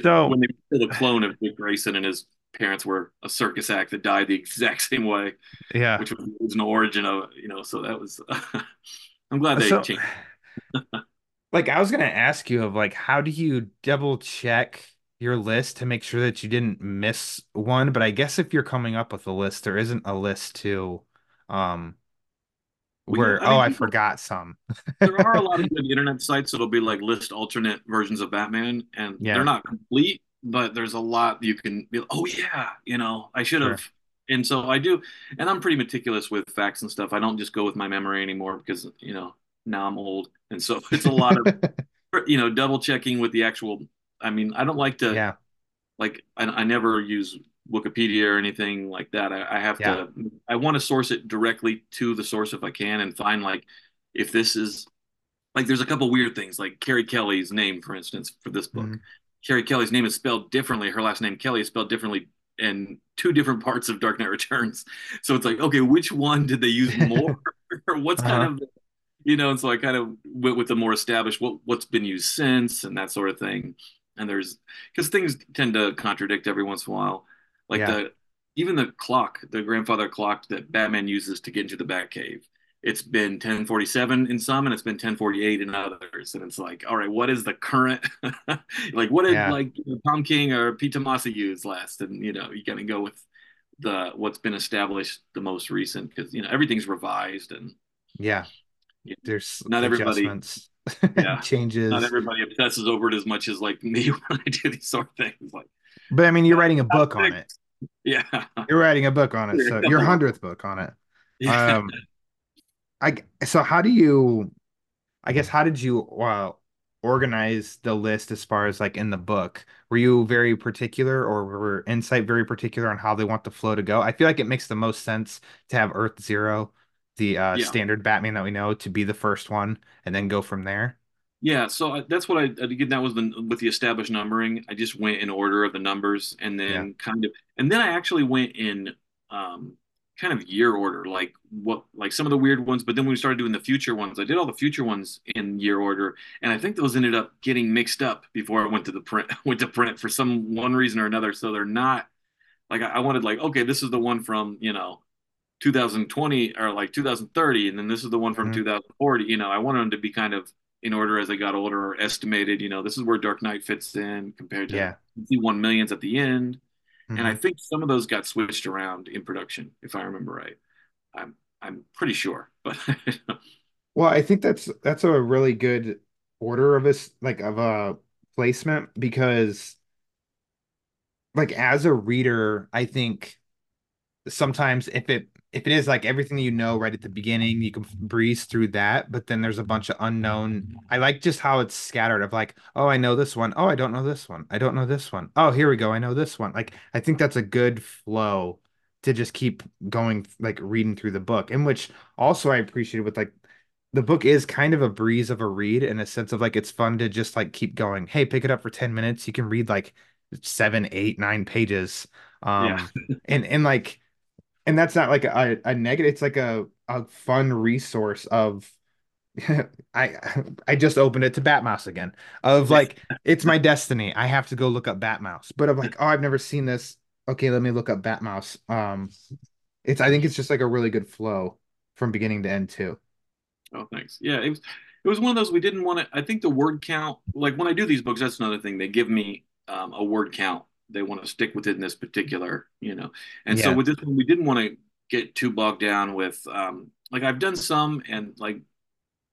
So- when they pulled a clone of Dick Grayson and his parents were a circus act that died the exact same way, Yeah. which was the original origin of you know. So that was. I'm glad they So- changed. Like I was gonna ask you of like how do you double check your list to make sure that you didn't miss one? But I guess if you're coming up with a list, there isn't a list to um where I mean, oh I forgot some. there are a lot of good internet sites that'll be like list alternate versions of Batman, and Yeah. they're not complete, but there's a lot you can be. Oh yeah, you know, I should have. And so I do, and I'm pretty meticulous with facts and stuff. I don't just go with my memory anymore because you know now I'm old, and so it's a lot of you know double checking with the actual. I mean, I don't like to yeah. like I, I never use Wikipedia or anything like that. I, I have Yeah. to I want to source it directly to the source if I can and find like if this is like there's a couple weird things like Carrie Kelly's name for instance for this book. Mhm. Carrie Kelly's name is spelled differently. Her last name Kelly is spelled differently in two different parts of Dark Knight Returns. So it's like okay, which one did they use more or what's Uh-huh. kind of you know, and so I kind of went with the more established what what's been used since and that sort of thing. And there's because things tend to contradict every once in a while. Like Yeah. the even the clock, the grandfather clock that Batman uses to get into the Batcave. It's been 1047 in some and it's been 1048 in others. And it's like, all right, what is the current like what did Yeah. like you know, Tom King or Pete Tomasi use last? And you know, you gotta go with the what's been established the most recent because you know everything's revised and Yeah. Yeah. There's Not everybody- Yeah. changes. not everybody obsesses over it as much as like me when I do these sort of things. Like But I mean, you're writing a book on it. Yeah. You're writing a book on it, so your hundredth book on it. Um, I so how do you? I guess how did you uh, organize the list as far as like in the book? Were you very particular, or were Insight very particular on how they want the flow to go? I feel like it makes the most sense to have Earth Zero, the uh, Yeah. standard Batman that we know, to be the first one, and then go from there. Yeah, so I, that's what I again that was the with the established numbering. I just went in order of the numbers and Yeah. then kind of and then I actually went in um kind of year order, like what like some of the weird ones, but then when we started doing the future ones, I did all the future ones in year order, and I think those ended up getting mixed up before I went to the print went to print for some one reason or another. So they're not like I, I wanted like, okay, this is the one from, you know, 2020 or like 2030 and then this is the one from Mhm. 2040 you know i wanted them to be kind of in order as I got older or estimated you know this is where dark knight fits in compared to Yeah. one millions at the end and i Mhm. think some of those got switched around in production if i remember right i'm i'm pretty sure but Well, I think that's that's a really good order of us like of a placement because like as a reader, I think sometimes if it if it is like everything you know right at the beginning, you can breeze through that, but then there's a bunch of unknown. I like just how it's scattered of like, oh, I know this one. Oh, I don't know this one. I don't know this one. Oh, here we go. I know this one. Like I think that's a good flow to just keep going like reading through the book, in which also I appreciated with like the book is kind of a breeze of a read in a sense of like it's fun to just like keep going. Hey, pick it up for 10 minutes. You can read like seven, eight, nine pages. Yeah. Um and and like and that's not like a, a negative, it's like a, a fun resource of I I just opened it to Batmouse again. Of like it's my destiny. I have to go look up Batmouse. But I'm like, oh, I've never seen this. Okay, let me look up Batmouse. Um it's I think it's just like a really good flow from beginning to end too. Oh, thanks. Yeah, it was it was one of those we didn't want to. I think the word count, like when I do these books, that's another thing. They give me um, a word count. They want to stick within this particular, you know. And so with this one, we didn't want to get too bogged down with um, like I've done some and like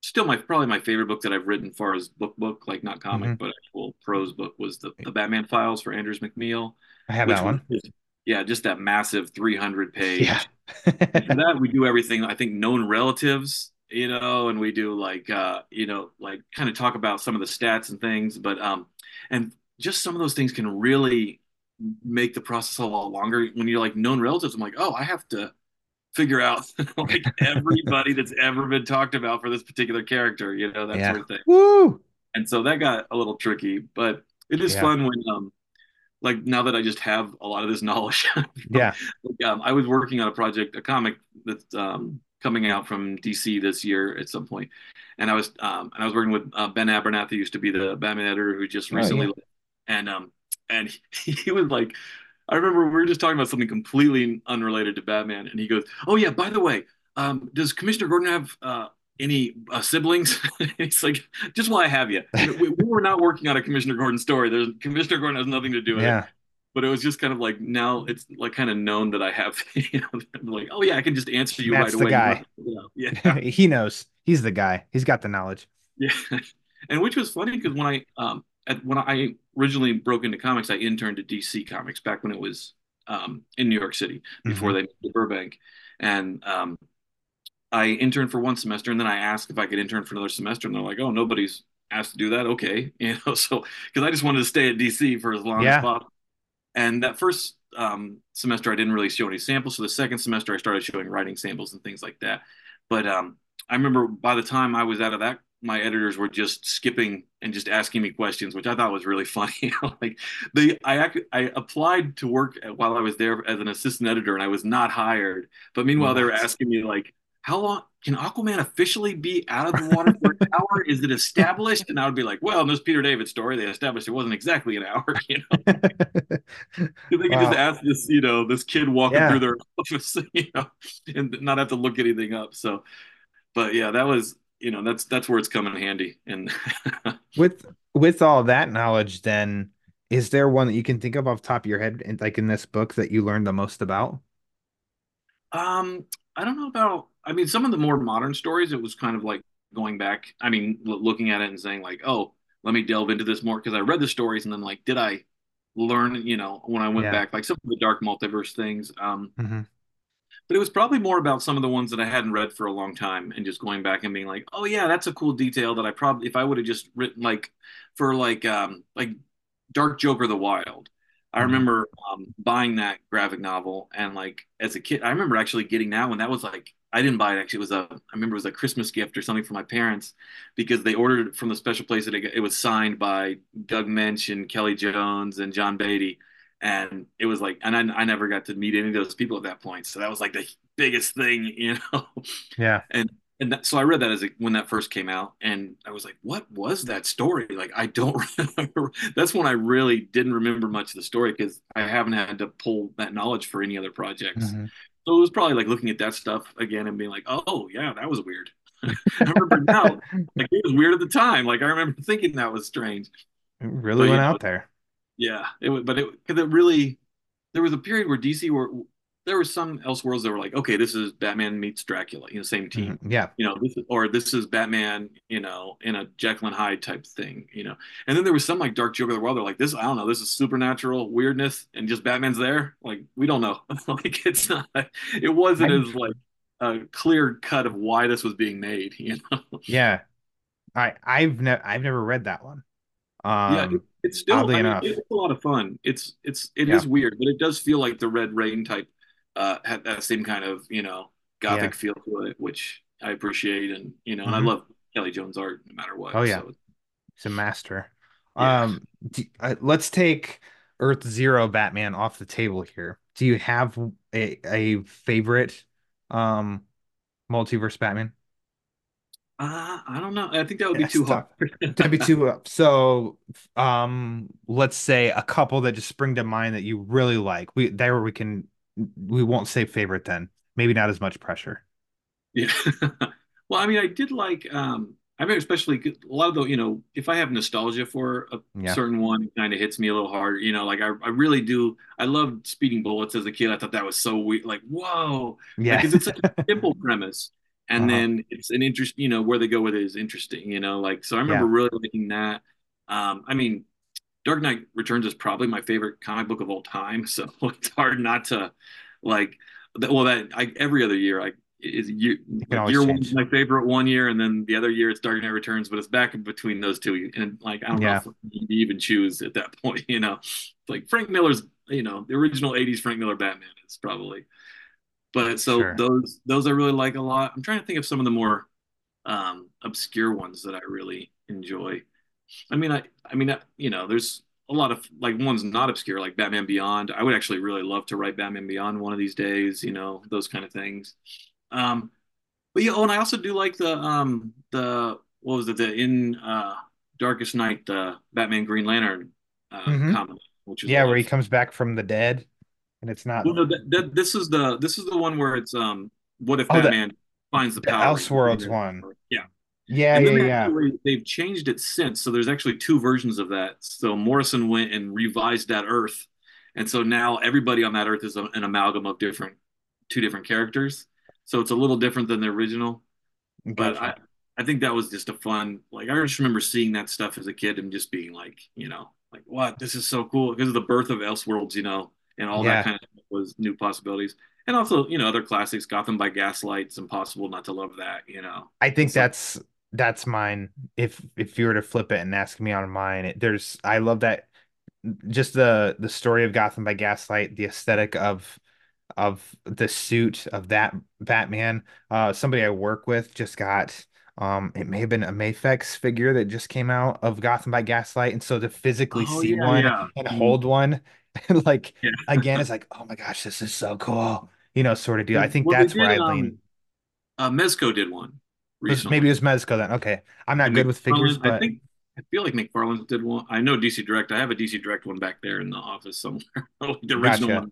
still my probably my favorite book that I've written far as book book, like not comic, Mhm. but actual prose book was the, the Batman Files for Andrews McMeel. I have that one. was yeah, just that massive 300 page Yeah. for that we do everything i think known relatives you know and we do like uh you know like kind of talk about some of the stats and things but um and just some of those things can really make the process a lot longer when you're like known relatives i'm like oh i have to figure out like everybody that's ever been talked about for this particular character you know that Yeah. sort of thing Woo! and so that got a little tricky but it is Yeah. fun when um like now that i just have a lot of this knowledge Yeah. um, I was working on a project, a comic that's um, coming out from DC this year at some point, and I was um, and I was working with uh, Ben Abernathy, who used to be the Batman editor, who just Oh, recently, yeah. and um, and he was like, I remember we were just talking about something completely unrelated to Batman, and he goes, "Oh yeah, by the way, um, does Commissioner Gordon have uh, any uh, siblings?" it's like, just while I have you, we, we were not working on a Commissioner Gordon story. There's Commissioner Gordon has nothing to do with it but it was just kind of like now it's like kind of known that I have, you know, like, oh yeah, I can just answer you That's right the away. guy. Yeah, he knows. He's the guy. He's got the knowledge. yeah. And which was funny because when I um at, when I originally broke into comics, I interned at DC Comics back when it was um in New York City before Mhm. they moved to Burbank, and um I interned for one semester, and then I asked if I could intern for another semester, and they're like, oh, nobody's asked to do that. Okay, you know, so because I just wanted to stay at DC for as long Yeah. as possible. And that first um, semester, I didn't really show any samples. So the second semester, I started showing writing samples and things like that. But um, I remember by the time I was out of that, my editors were just skipping and just asking me questions, which I thought was really funny. like the I I applied to work while I was there as an assistant editor, and I was not hired. But meanwhile, they were asking me like, "How long can Aquaman officially be out of the water for an hour? Is it established?" And I would be like, "Well, in this Peter David story, they established it wasn't exactly an hour, you know." They could Wow. just ask this, you know, this kid walking Yeah. through their office, you know, and not have to look anything up. So, but yeah, that was, you know, that's that's where it's coming handy. And with with all that knowledge, then is there one that you can think of off the top of your head, in, like in this book, that you learned the most about? um, I don't know about. I mean, some of the more modern stories, it was kind of like going back. I mean, l- looking at it and saying like, oh, let me delve into this more because I read the stories and then like, did I learn, you know, when I went Yeah. back, like some of the dark multiverse things. Um, hmm but it was probably more about some of the ones that I hadn't read for a long time and just going back and being like, oh yeah, that's a cool detail that I probably if I would have just written like for like um like Dark Joker the Wild. I Mhm. remember um, buying that graphic novel and like as a kid, I remember actually getting that one. That was like I didn't buy it actually. It was a I remember it was a Christmas gift or something for my parents because they ordered it from the special place that it, it was signed by Doug Moench and Kelly Jones and John Beatty. And it was like, and I, I never got to meet any of those people at that point. So that was like the biggest thing, you know? Yeah. and and that, so I read that as a, when that first came out, and I was like, "What was that story?" Like, I don't remember. That's when I really didn't remember much of the story because I haven't had to pull that knowledge for any other projects. Mhm. So it was probably like looking at that stuff again and being like, "Oh yeah, that was weird." I remember now, like it was weird at the time. Like I remember thinking that was strange. It really But, went yeah. out there. Yeah, it was, but it because it really there was a period where DC were there were some Elseworlds that were like, okay, this is Batman meets Dracula, you know, same team Mhm. Yeah. you know, this is, or this is Batman, you know, in a Jekyll and Hyde type thing, you know. And then there was some like Dark Joker of the World. They're like, this, I don't know, this is supernatural weirdness, and just Batman's there. Like, we don't know. like, it's not. It wasn't I'm- as like a clear cut of why this was being made. You know. Yeah. I I've never I've never read that one. Yeah, Um it, it's still. oddly I mean, enough. it's a lot of fun. It's it's it is Yeah. weird, but it does feel like the Red Rain type. Uh, had that same kind of you know gothic Yeah. feel to it, which I appreciate, and you know, and I Mhm. love Kelly Jones art no matter what. Oh, yeah. So, He's a master. Yeah. Um, do, uh, let's take Earth Zero Batman off the table here. Do you have a a favorite um multiverse Batman? Uh, I don't know. I think that would be too tough. hard. That'd be too up. So, um, let's say a couple that just spring to mind that you really like. We there we can we won't say favorite then. Maybe not as much pressure. Yeah. Well, I mean, I did like. Um, I mean, especially a lot of the, you know, if I have nostalgia for a Yeah. certain one, it kind of hits me a little hard. You know, like I, I really do. I loved Speeding Bullets as a kid. I thought that was so weird. Like, whoa, Yeah. because it's such a simple premise, and Uh-huh. then it's an interest. You know, where they go with it is interesting. You know, like so. I remember Yeah. really liking that. Um, I mean, Dark Knight Returns is probably my favorite comic book of all time. So it's hard not to like. Well, that I every other year I is year year one's my favorite one year, and then the other year it's Dark Knight Returns. But it's back in between those two, and like I don't Yeah. know if you even choose at that point. You know, like Frank Miller's. You know, the original '80s Frank Miller Batman is probably. But so Sure. those those I really like a lot. I'm trying to think of some of the more um, obscure ones that I really enjoy. I mean, I, I mean, I, you know, there's a lot of like ones not obscure, like Batman Beyond. I would actually really love to write Batman Beyond one of these days. You know, those kind of things. Um, but yeah, oh, and I also do like the um the what was it the in uh Darkest Knight the Batman Green Lantern uh, Mhm. comic, which is Yeah, where he comes back from the dead, and it's not Well, no, that, that, this is the this is the one where it's um what if Oh, the- Batman finds the the power? Elseworlds one. Yeah. Yeah, yeah, yeah. they've changed it since. So there's actually two versions of that. So Morrison went and revised that Earth, and so now everybody on that Earth is an amalgam of different, two different characters. So it's a little different than the original. But I, I think that was just a fun. Like I just remember seeing that stuff as a kid and just being like, you know, like what this is so cool because of the birth of Elseworlds, you know, and all Yeah. that kind of stuff was new possibilities. And also, you know, other classics, Gotham by Gaslight. It's impossible not to love that, you know. I think So- that's that's mine. If if you were to flip it and ask me on mine, it, there's I love that just the the story of Gotham by Gaslight, the aesthetic of of the suit of that Batman. Uh, somebody I work with just got um, it may have been a Mafex figure that just came out of Gotham by Gaslight, and so to physically Oh, see yeah, one yeah. and Mhm. hold one, like Yeah. again, it's like, oh my gosh, this is so cool, you know, sort of deal. I think Well, that's where I did, um, lean. Uh, Mezco did one recently. Maybe it was Mezco then. Okay, I'm not And good with figures, but I think I feel like McFarlane did one. I know DC Direct. I have a DC Direct one back there in the office somewhere. Like the original Gotcha. one.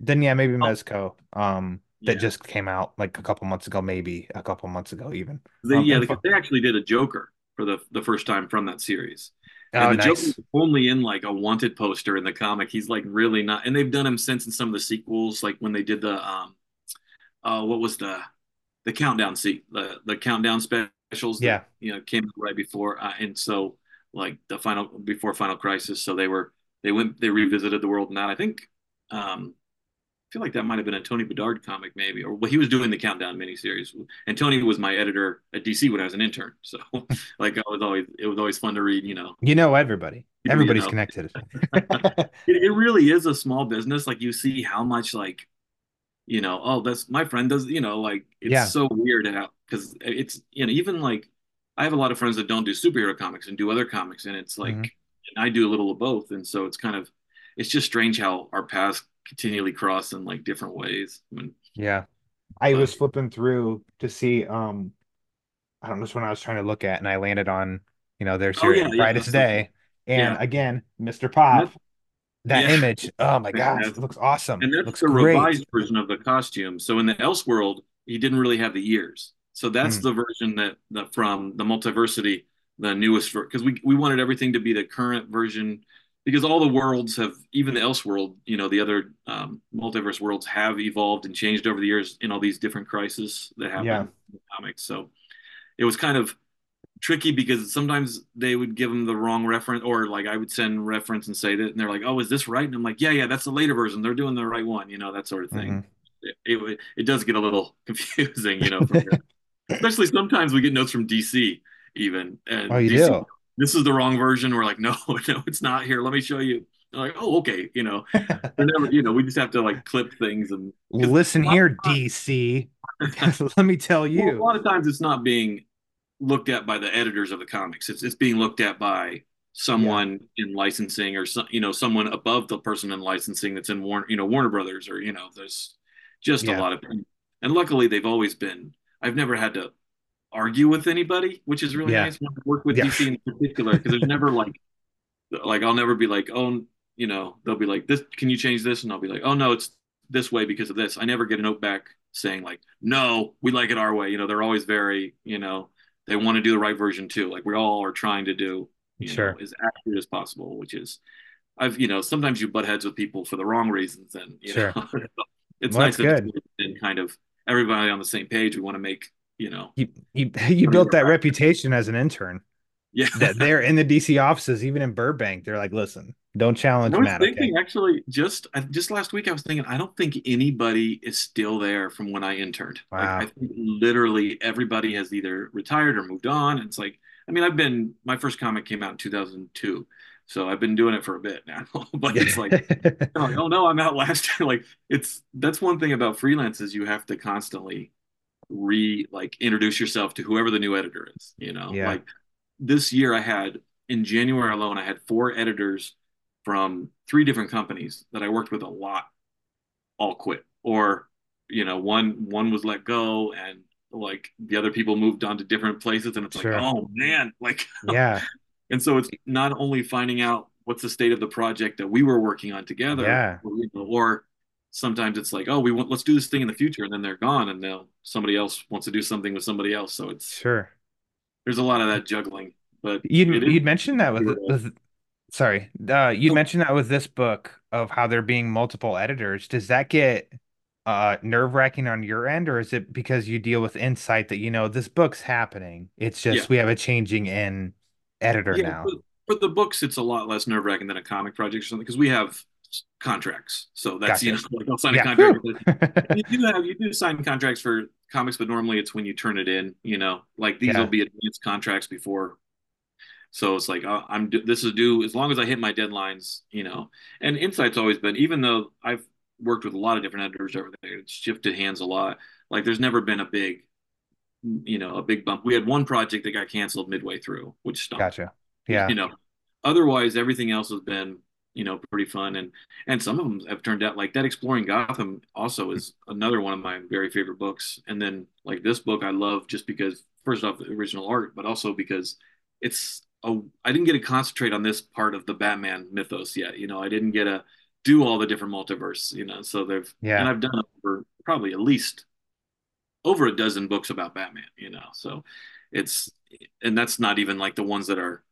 then yeah, maybe Oh. Mezco. Um, that Yeah. just came out like a couple months ago, maybe a couple months ago even. They, Um, yeah, and they actually did a Joker for the the first time from that series. Oh, and the nice. was only in like a wanted poster in the comic. He's like really not, and they've done him since in some of the sequels, like when they did the um, uh, what was the the countdown seat, the the countdown specials. that, Yeah. you know, came right before, uh, and so like the final before Final Crisis, so they were they went they revisited the world in that. I think um, feel like that might have been a Tony Bedard comic, maybe, or well, he was doing the Countdown miniseries. And Tony was my editor at DC when I was an intern, so like I was always it was always fun to read. You know, You know everybody. You Everybody's know. connected. it, it really is a small business. Like you see how much like, you know, oh, that's my friend does. You know, like it's Yeah. so weird how because it's you know even like I have a lot of friends that don't do superhero comics and do other comics, and it's like Mhm. and I do a little of both, and so it's kind of it's just strange how our paths continually cross in like different ways. I mean, Yeah. I But- was flipping through to see um I don't know which one I was trying to look at and I landed on, you know, their Oh, series yeah, yeah, Brightest that's- Day. And yeah. again, Mr. Pop, that Yeah. image. Oh my gosh, Yeah. it looks awesome. and that's looks the great. revised version of the costume. So in the Elseworld, he didn't really have the ears. So that's Hmm. the version that, that from the Multiversity, the newest because we we wanted everything to be the current version because all the worlds have even the Elseworld, you know, the other um, multiverse worlds have evolved and changed over the years in all these different crises that happen Yeah. in the comics. So it was kind of tricky because sometimes they would give them the wrong reference or like I would send reference and say that and they're like, "Oh, is this right?" And I'm like, "Yeah, yeah, that's the later version. They're doing the right one." You know, that sort of thing. Mhm. It, it it does get a little confusing, you know, especially sometimes we get notes from DC even and Oh, you DC, do? This is the wrong version. We're like, "No, no, it's not here. Let me show you." They're like, "Oh, okay." You know, never, you know, we just have to like clip things and Listen here, DC. Let me tell well, a lot of times it's not being looked at by the editors of the comics. It's it's being looked at by someone in licensing or some, you know someone above the person in licensing that's in Warner you know Warner Brothers or you know there's just Yeah. a lot of and luckily they've always been I've never had to argue with anybody which is really Yeah. nice when I work with Yeah. DC in particular because there's never like like I'll never be like oh you know they'll be like this can you change this and I'll be like oh no it's this way because of this I never get a note back saying like no we like it our way you know they're always very you know they want to do the right version too like we all are trying to do you Sure. know as accurate as possible which is I've you know sometimes you butt heads with people for the wrong reasons and you Sure. know it's Well, nice that it's been kind of everybody on the same page we want to make you know You you you built that reputation as an intern. yeah That they're in the DC offices, even in Burbank. They're like, listen, don't challenge I was Matt. Okay? actually just just last week I was thinking I don't think anybody is still there from when I interned. Like, Wow. I think literally everybody has either retired or moved on. It's like I mean I've been my first comic came out in 2002, so I've been doing it for a bit now. but it's like like, oh no, I'm out last year. Like it's that's one thing about freelance is you have to constantly re like introduce yourself to whoever the new editor is. You know, Yeah. like this year I had in January alone, I had four editors from three different companies that I worked with a lot, all quit or you know one one was let go and like the other people moved on to different places and it's Sure. like oh man like yeah, and so it's not only finding out what's the state of the project that we were working on together, Yeah. or, or sometimes it's like, oh, we want let's do this thing in the future, and then they're gone, and they'll somebody else wants to do something with somebody else. So it's sure. there's a lot of that juggling. But You'd you'd mentioned that with, with sorry, uh, you'd Oh. mentioned that with this book of how there being multiple editors. Does that get uh nerve wracking on your end, or is it because you deal with insight that you know this book's happening? It's just Yeah. we have a changing in editor yeah, now. for, for the books, it's a lot less nerve wracking than a comic project or something because we have contracts. So that's you know, like I'll sign a contract. you do have you do sign contracts for comics, but normally it's when you turn it in. You know, like these Yeah. will be advanced contracts before. So it's like uh, I'm this is due as long as I hit my deadlines. You know, and Insight's always been even though I've worked with a lot of different editors over there, it's shifted hands a lot. Like there's never been a big, you know, a big bump. We had one project that got canceled midway through, which stunk Gotcha. Yeah. you know otherwise everything else has been you know pretty fun. And and some of them have turned out like that exploring gotham also is another one of my very favorite books. And then like this book i love just because first off the original art but also because it's a i didn't get to concentrate on this part of the batman mythos yet you know? I didn't get to do all the different multiverse you know? So they've Yeah. and i've done over probably at least over a dozen books about batman you know? So it's and that's not even like the ones that are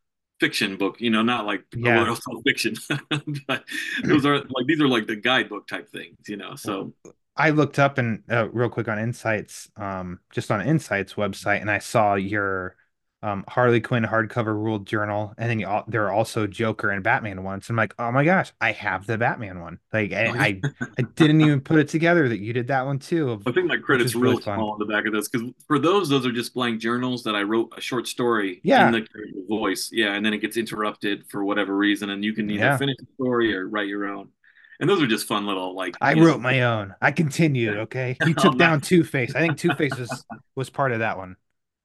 fiction book, you know, not like Yeah. fiction, but those are like these are like the guidebook type things, you know. So I looked up and uh, real quick on Insights, um, just on Insights website, and I saw your um, Harley Quinn hardcover ruled journal, and then you, there are also Joker and Batman ones. I'm like, oh my gosh, I have the Batman one. Like I, Oh. I, I didn't even put it together that you did that one too. I think my credit's really real fun. small on the back of this because for those, those are just blank journals that I wrote a short story Yeah. in the voice. Yeah, and then it gets interrupted for whatever reason, and you can either Yeah. finish the story or write your own. And those are just fun little like. I you know, wrote my own. I continued. Okay, you Oh, took down. Two Face. I think Two Face was was part of that one,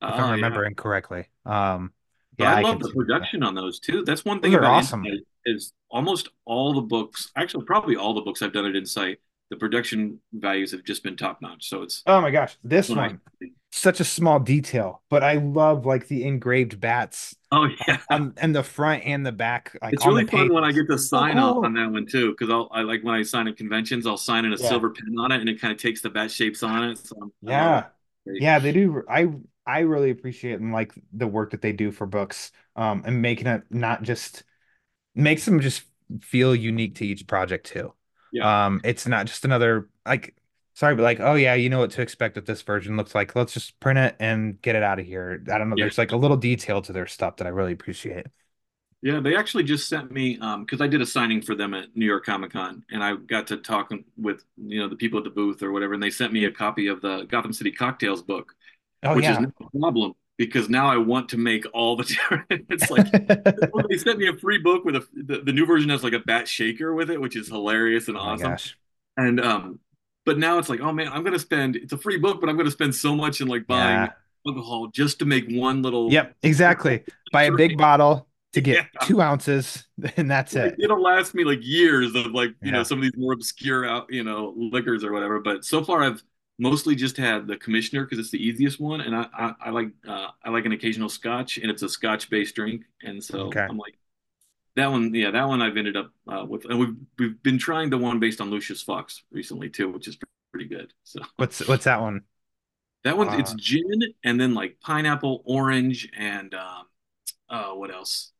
if Ah, I'm yeah. remembering correctly. Um, yeah, I love the that. production on those too. That's one thing Those about awesome. Insight is almost all the books, actually probably all the books I've done at Insight, the production values have just been top notch. So it's Oh my gosh, this one such a small detail, but I love like the engraved bats Oh yeah. and the front and the back. Like It's really fun when I get to sign cool. off on that one too, because I'll I like when I sign at conventions, I'll sign in a Yeah. silver pen on it, and it kind of takes the bat shapes on it. So I'm- I Yeah. Yeah, they do. I I really appreciate and like the work that they do for books, um, and making it not just makes them just feel unique to each project too. Yeah. Um, it's not just another like sorry, but like, oh yeah, you know what to expect what this version looks like. Let's just print it and get it out of here. I don't know. Yeah. There's like a little detail to their stuff that I really appreciate. Yeah, they actually just sent me um because I did a signing for them at New York Comic Con, and I got to talk with you know the people at the booth or whatever, and they sent me a copy of the Gotham City Cocktails book, Oh which yeah. is no problem because now I want to make all the. It's like well, they sent me a free book with a the, the new version has like a bat shaker with it, which is hilarious and Oh awesome. And um, but now it's like, oh man, I'm gonna spend. It's a free book, but I'm gonna spend so much in like buying Yeah. alcohol just to make one little. Yep, exactly. Buy a big bottle to get Yeah. two ounces, and that's it. it'll last me like years of like you Yeah. know some of these more obscure out you know liquors or whatever. But so far, I've mostly just had the commissioner because it's the easiest one, and I I, I like uh, I like an occasional scotch, and it's a scotch based drink, and so Okay. I'm like. That one, yeah, that one I've ended up uh, with, and we've we've been trying the one based on Lucius Fox recently too, which is pretty good. So What's what's that one? That one, it's Uh, gin and then like pineapple, orange, and um, uh, what else?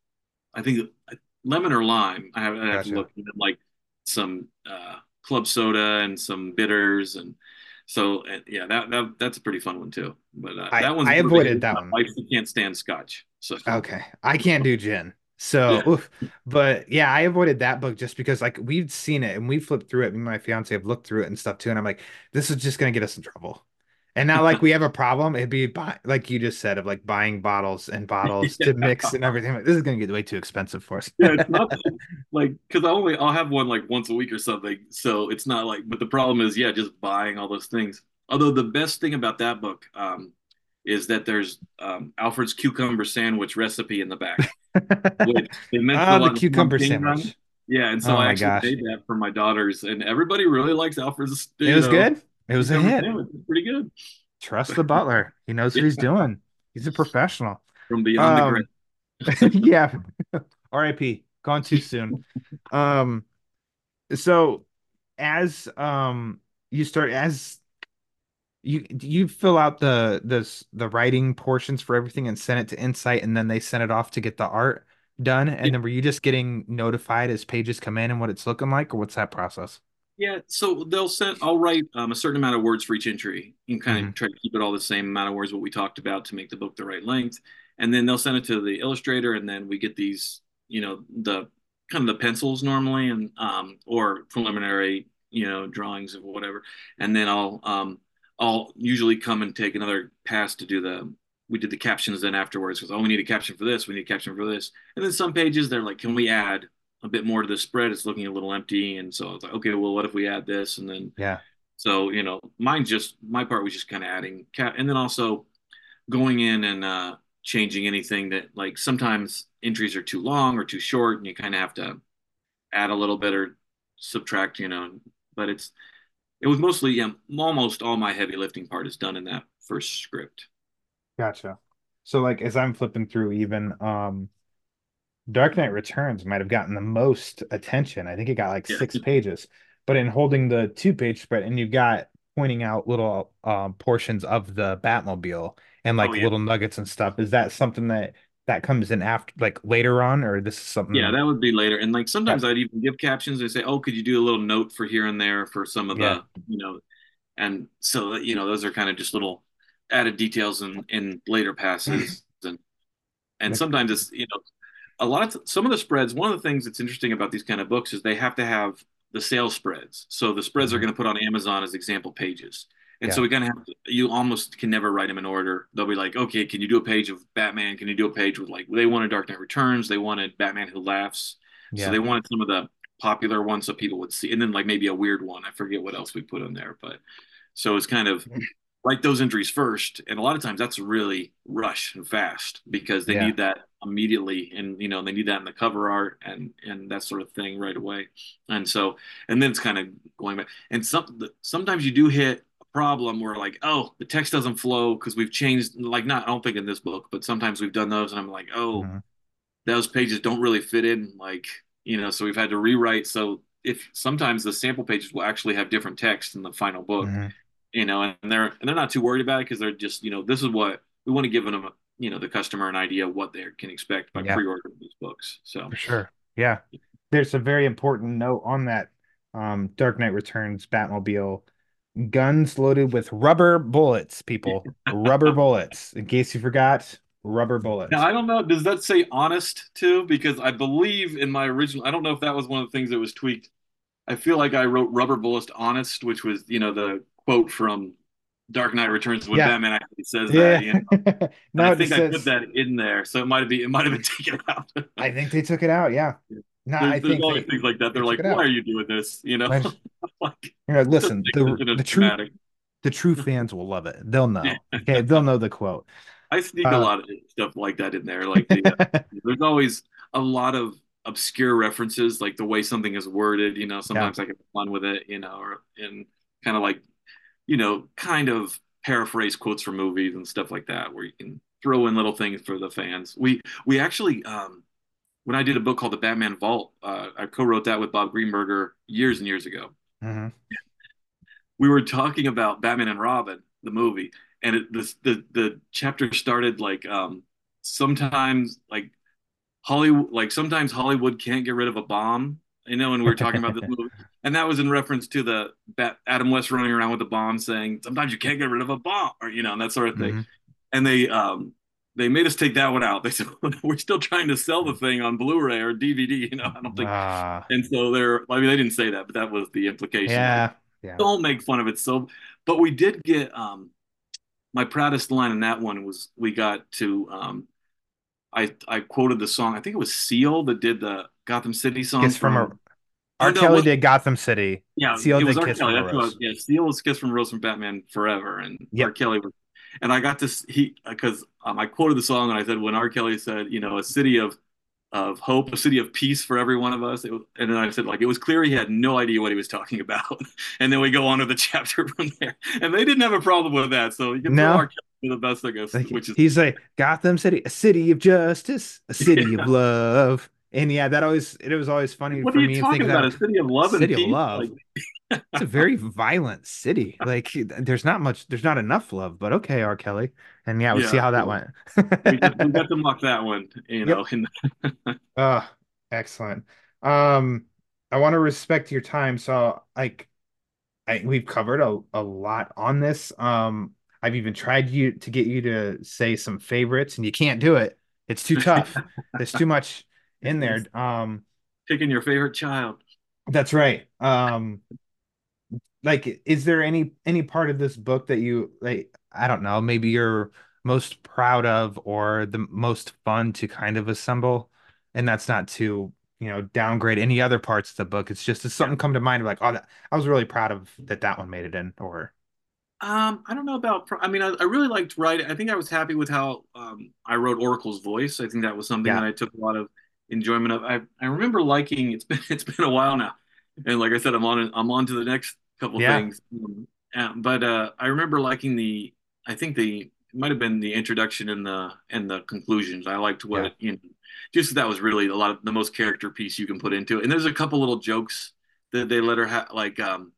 I think uh, lemon or lime. I have, I have Gotcha. to look. Like some uh, club soda and some bitters, and so uh, yeah, that, that that's a pretty fun one too. But uh, I- that one's I avoided that one. Wife who can't stand scotch, so Okay, I can't do gin. So, Yeah. oof. but yeah, I avoided that book just because like we've seen it and we flipped through it. Me and my fiance have looked through it and stuff too, and I'm like, this is just gonna get us in trouble. And not like we have a problem. It'd be buy, like you just said of like buying bottles and bottles to mix and everything. Like, this is gonna get way too expensive for us. yeah, it's not like because I only I'll have one like once a week or something. So it's not like, but the problem is, yeah, just buying all those things. Although the best thing about that book um, is that there's um, Alfred's cucumber sandwich recipe in the back. Which Ah, the cucumber sandwich. Yeah, and so Oh I actually gosh. made that for my daughters, and everybody really likes Alfred's. It was know, good. It was a hit. sandwich. It's pretty good Trust the butler. He knows what he's doing. He's a professional. from beyond the Um, grave. yeah. R.I.P. Gone too soon. Um, so as um you start as you you fill out the this the writing portions for everything and send it to Insight, and then they send it off to get the art done. And Yeah. then were you just getting notified as pages come in and what it's looking like, or what's that process? Yeah, so they'll send. I'll write um, a certain amount of words for each entry, and kind Mhm. of try to keep it all the same amount of words what we talked about to make the book the right length. And then they'll send it to the illustrator, and then we get these, you know, the kind of the pencils normally, and um, or preliminary, you know, drawings of whatever. And then I'll um, I'll usually come and take another pass to do the. We did the captions then afterwards because oh, we need a caption for this, we need a caption for this, and then some pages they're like, can we add a bit more to the spread? It's looking a little empty, and so I was like, okay, well, what if we add this, and then Yeah. so, you know, mine just my part was just kind of adding cat and then also going in and uh changing anything that like sometimes entries are too long or too short and you kind of have to add a little bit or subtract, you know. But it's it was mostly yeah, almost all my heavy lifting part is done in that first script. Gotcha. So like as I'm flipping through even um Dark Knight Returns might have gotten the most attention. I think it got like Yeah. six pages. But in holding the two page spread and you got pointing out little um portions of the Batmobile and like Oh, yeah. little nuggets and stuff, is that something that that comes in after like later on or this is something Yeah, that would be later. And like sometimes I'd even give captions and say, "Oh, could you do a little note for here and there for some of Yeah. the, you know." And so you know, those are kind of just little added details in in later passes. and And sometimes it's you know a lot of some of the spreads. One of the things that's interesting about these kind of books is they have to have the sales spreads. So the spreads mm-hmm. are going to put on Amazon as example pages. And yeah. so we kind of have to, you almost can never write them in order. They'll be like, okay, can you do a page of Batman? Can you do a page with like they wanted Dark Knight Returns, they wanted Batman Who Laughs, yeah. so they wanted some of the popular ones so people would see, and then like maybe a weird one. I forget what else we put in there, but so it's kind of write those entries first, and a lot of times that's really rush and fast because they yeah. need that immediately, and you know they need that in the cover art and and that sort of thing right away, and so and then it's kind of going back, and some sometimes you do hit a problem where like oh the text doesn't flow because we've changed like not i don't think in this book but sometimes we've done those and i'm like oh mm-hmm. those pages don't really fit in like you know so we've had to rewrite so if sometimes the sample pages will actually have different text in the final book mm-hmm. you know and they're and they're not too worried about it because they're just you know this is what we want to give them you know the customer an idea what they can expect by yeah. pre-ordering these books so for sure yeah there's a very important note on that um dark knight returns batmobile guns loaded with rubber bullets, people. rubber bullets. In case you forgot, rubber bullets. Now, I don't know. Does that say honest too? Because I believe in my original, I don't know if that was one of the things that was tweaked. I feel like I wrote rubber bullets honest, which was, you know, the quote from Dark Knight Returns with yeah. Batman actually says yeah. that. You know? no, I think says... I put that in there, so it might have been it might have been taken out. I think they took it out. Yeah. No, there's, I there's think always they, things like that. They're like, "Why are you doing this?" You know, like, you know listen, the, the true the true fans will love it. They'll know. Okay, they'll know the quote. I sneak uh, a lot of stuff like that in there. Like, the, uh, there's always a lot of obscure references, like the way something is worded. You know, sometimes yeah. I get fun with it. You know, or and kind of like, you know, kind of paraphrase quotes from movies and stuff like that, where you can throw in little things for the fans. We we actually um when I did a book called The Batman Vault, uh, I co-wrote that with Bob Greenberger years and years ago. Mm-hmm. We were talking about Batman and Robin, the movie, and it, this, the the chapter started like um, sometimes like Hollywood, like sometimes Hollywood can't get rid of a bomb. You know, and we were talking about this movie, and that was in reference to the Bat- Adam West running around with a bomb, saying sometimes you can't get rid of a bomb, or you know, and that sort of thing. Mm-hmm. And they um, they made us take that one out. They said we're still trying to sell the thing on Blu-ray or DVD. You know, I don't think. Uh, and so they're. I mean, they didn't say that, but that was the implication. Yeah. yeah. Don't make fun of it. So, but we did get. um My proudest line in that one was we got to. um I I quoted the song. I think it was Seal that did the Gotham City song. Kiss from, from a. R. Kelly did Gotham City. Yeah, Seal did Kiss Kelly. from a Rose. Was, yeah, Seal was Kiss from Rose from Batman Forever, and yep. R. Kelly was and I got this he because um, I quoted the song and I said when R. Kelly said, you know, a city of of hope, a city of peace for every one of us. Was, and then I said, like, it was clear he had no idea what he was talking about. and then we go on to the chapter from there. And they didn't have a problem with that. So you can no. R. The best, I guess. Like, which is he's like Gotham City, a city of justice, a city yeah. of love. And yeah, that always it was always funny what for me. Talking about a city of love, city of love. Like, it's a very violent city. Like there's not much, there's not enough love, but okay, R. Kelly. And yeah, we'll yeah, see how that went. we, we got to mock that one, you know. Yep. oh, excellent. Um, I want to respect your time. So like I we've covered a, a lot on this. Um, I've even tried you to get you to say some favorites, and you can't do it. It's too tough. There's too much in there. Um picking your favorite child. That's right. Um like is there any any part of this book that you like i don't know maybe you're most proud of or the most fun to kind of assemble and that's not to you know downgrade any other parts of the book it's just it's something come to mind like oh that, i was really proud of that that one made it in or um i don't know about i mean i, I really liked writing i think i was happy with how um i wrote oracle's voice i think that was something yeah. that i took a lot of enjoyment of i i remember liking it's been it's been a while now and like i said i'm on i'm on to the next couple yeah. things. Um, but uh, I remember liking the. I think the it might have been the introduction and the and the conclusions. I liked what yeah. you know, just that was really a lot of the most character piece you can put into it. And there's a couple little jokes that they let her have, like um,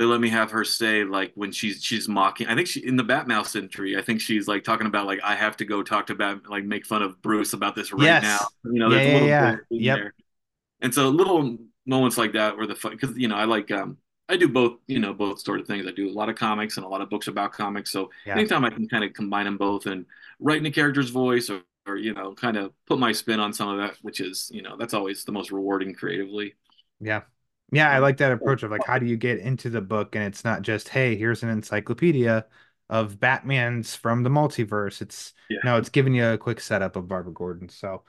they let me have her say like when she's she's mocking. I think she in the Batmouse entry. I think she's like talking about like I have to go talk to Bat like make fun of Bruce about this right yes. now. You know, there's yeah, a little yeah, yeah. Yep. there. And so little moments like that were the fun because you know I like um I do both, you know, both sort of things. I do a lot of comics and a lot of books about comics. So yeah. anytime I can kind of combine them both and write in a character's voice or, or you know kind of put my spin on some of that which is you know that's always the most rewarding creatively Yeah. Yeah, I like that approach of like how do you get into the book and it's not just, hey, here's an encyclopedia of Batman's from the multiverse. It's Yeah. no, it's giving you a quick setup of Barbara Gordon. So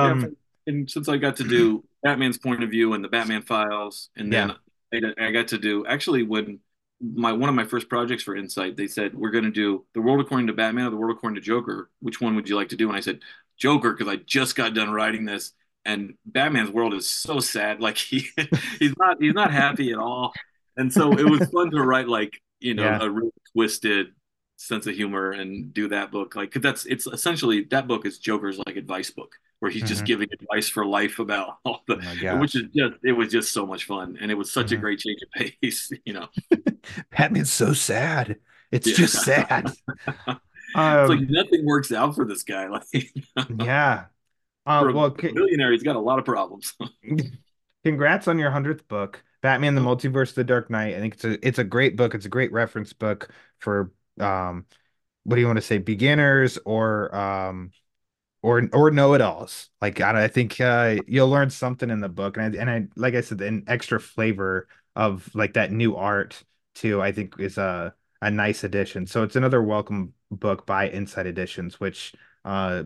Yeah, um and since I got to do Batman's point of view and the Batman Files, and then I, I got to do actually when my one of my first projects for Insight, they said we're going to do the world according to Batman or the world according to Joker. Which one would you like to do? And I said Joker because I just got done writing this, and Batman's world is so sad. Like he he's not he's not happy at all, and so it was fun to write like you know Yeah. a really twisted sense of humor and do that book like cause that's it's essentially that book is Joker's like advice book where he's just Mhm. giving advice for life about all the oh which is just it was just so much fun and it was such a Mhm. great change of pace you know Batman's so sad. It's Yeah. just sad. it's Um like nothing works out for this guy like yeah. Uh, well, c- billionaire he's got a lot of problems congrats on your hundredth book, Batman: The Multiverse of the Dark Knight. I think it's a it's a great book. It's a great reference book for um, what do you want to say, beginners or um, or or know-it-alls. Like I, I think uh, you'll learn something in the book, and I, and I like I said, an extra flavor of like that new art too. I think is a a nice addition. So it's another welcome book by Insight Editions, which uh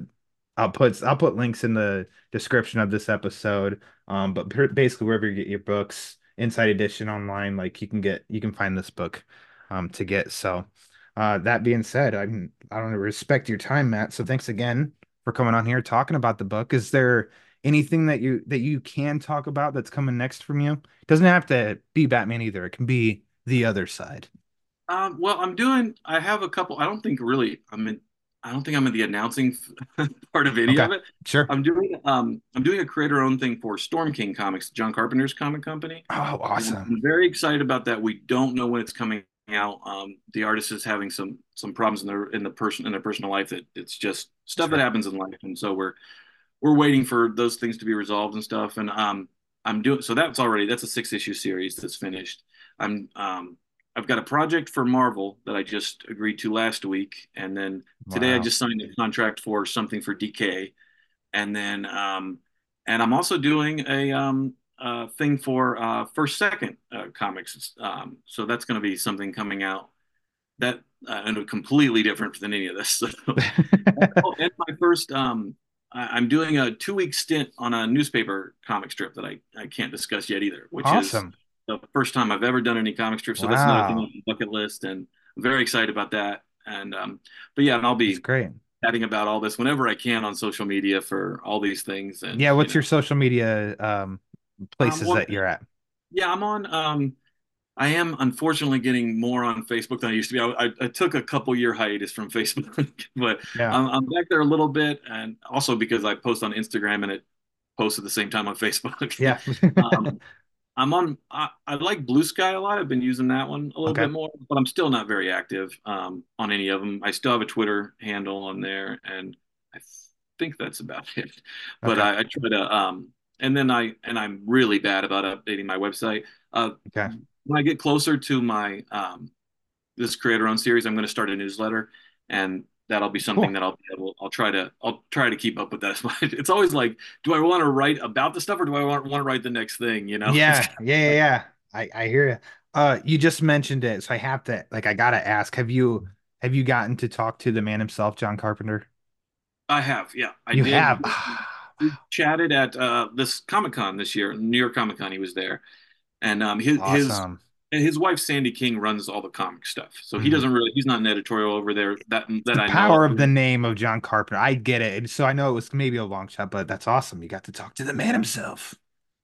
I'll put I'll put links in the description of this episode. Um, but basically wherever you get your books, Insight Edition online, like you can get you can find this book um to get. So uh that being said, I'm I don't respect your time, Matt. So thanks again for coming on here talking about the book. Is there anything that you that you can talk about that's coming next from you? It doesn't have to be Batman either. It can be the other side. um well i'm doing i have a couple i don't think really i'm in i don't think i'm in the announcing part of any Okay. of it Sure. i'm doing um i'm doing a creator own thing for storm king comics john carpenter's comic company Oh, awesome. I'm very excited about that. We don't know when it's coming out. Um, the artist is having some some problems in their in the person in their personal life that it's just stuff Sure. that happens in life, and so we're we're waiting for those things to be resolved and stuff. And um, I'm doing so that's already that's a six issue series that's finished. I'm um, I've got a project for Marvel that I just agreed to last week, and then today I just signed a contract for something for DK, and then um, and I'm also doing a um uh thing for uh first second uh, comics. Um, so that's going to be something coming out that uh, and completely different than any of this. oh, and my first um. I- I'm doing a two-week stint on a newspaper comic strip that I, I can't discuss yet either, which is Awesome. The first time I've ever done any comic strip. So that's another thing on the bucket list, and I'm very excited about that. And um, but yeah, and I'll be It's great. chatting about all this whenever I can on social media for all these things. And Yeah, what's you know, your social media um places well, that you're at? yeah, I'm on. Um, I am unfortunately getting more on Facebook than I used to be. I, I, I took a couple year hiatus from Facebook, but Yeah. I'm, I'm back there a little bit, and also because I post on Instagram and it posts at the same time on Facebook. Yeah. um, I'm on. I, I like Blue Sky a lot. I've been using that one a little Okay. bit more, but I'm still not very active um, on any of them. I still have a Twitter handle on there, and I think that's about it. But Okay. I, I try to. Um, and then I and I'm really bad about updating my website. Uh, Okay. when I get closer to my um, this creator owned series, I'm going to start a newsletter, and that'll be something Cool. that I'll be able. I'll try to. I'll try to keep up with that. as much. It's always like, do I want to write about the stuff, or do I want want to write the next thing? You know? Yeah, yeah, yeah, yeah. I I hear you. Uh, you just mentioned it, so I have to like I gotta ask, have you have you gotten to talk to the man himself, John Carpenter? I have. Yeah, I You did. have. We chatted at uh, this Comic Con this year, New York Comic Con. He was there, and um, his his Awesome. And his wife Sandy King runs all the comic stuff. So he Mhm. doesn't really. He's not an editorial over there. That that The I know power of the name of John Carpenter. I get it. And so I know it was maybe a long shot, but that's awesome. You got to talk to the man himself.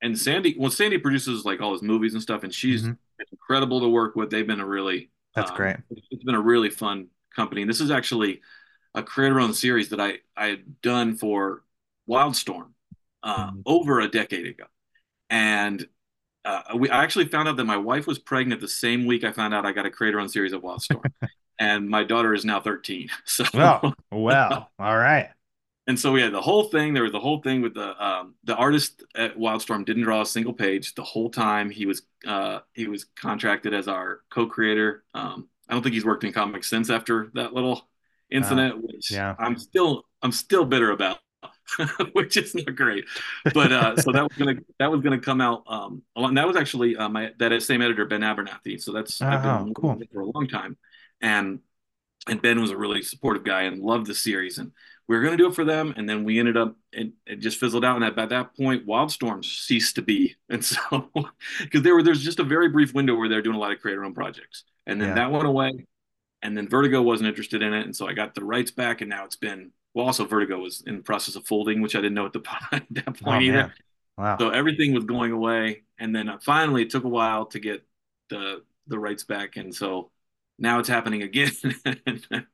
and Sandy, well, Sandy produces like all his movies and stuff, and she's Mhm. incredible to work with. They've been a really That's um, great. It's been a really fun company, and this is actually a creator-owned series that I I had done for Wildstorm uh, Mhm. over a decade ago, and uh, we I actually found out that my wife was pregnant the same week I found out I got a creator on series at Wildstorm, and my daughter is now 13. So Well, well, all right. And so we had the whole thing. There was the whole thing with the um, the artist at Wildstorm didn't draw a single page the whole time. He was uh, he was contracted as our co-creator. Um, I don't think he's worked in comics since after that little incident, which yeah. I'm still I'm still bitter about, which is not great. But uh, so that was gonna that was gonna come out. Um, along, that was actually uh, my that same editor Ben Abernathy. So that's I've Oh, been cool. with it for a long time, and and Ben was a really supportive guy and loved the series. And we were going to do it for them, and then we ended up it, it just fizzled out. And at, at that point, Wildstorm ceased to be. And so because there were there's just a very brief window where they're doing a lot of creator owned projects, and then Yeah. that went away. And then Vertigo wasn't interested in it, and so I got the rights back, and now it's been well. Also, Vertigo was in the process of folding, which I didn't know at the at that Oh, point either. man. Wow. So everything was going away, and then uh, finally it took a while to get the the rights back, and so now it's happening again.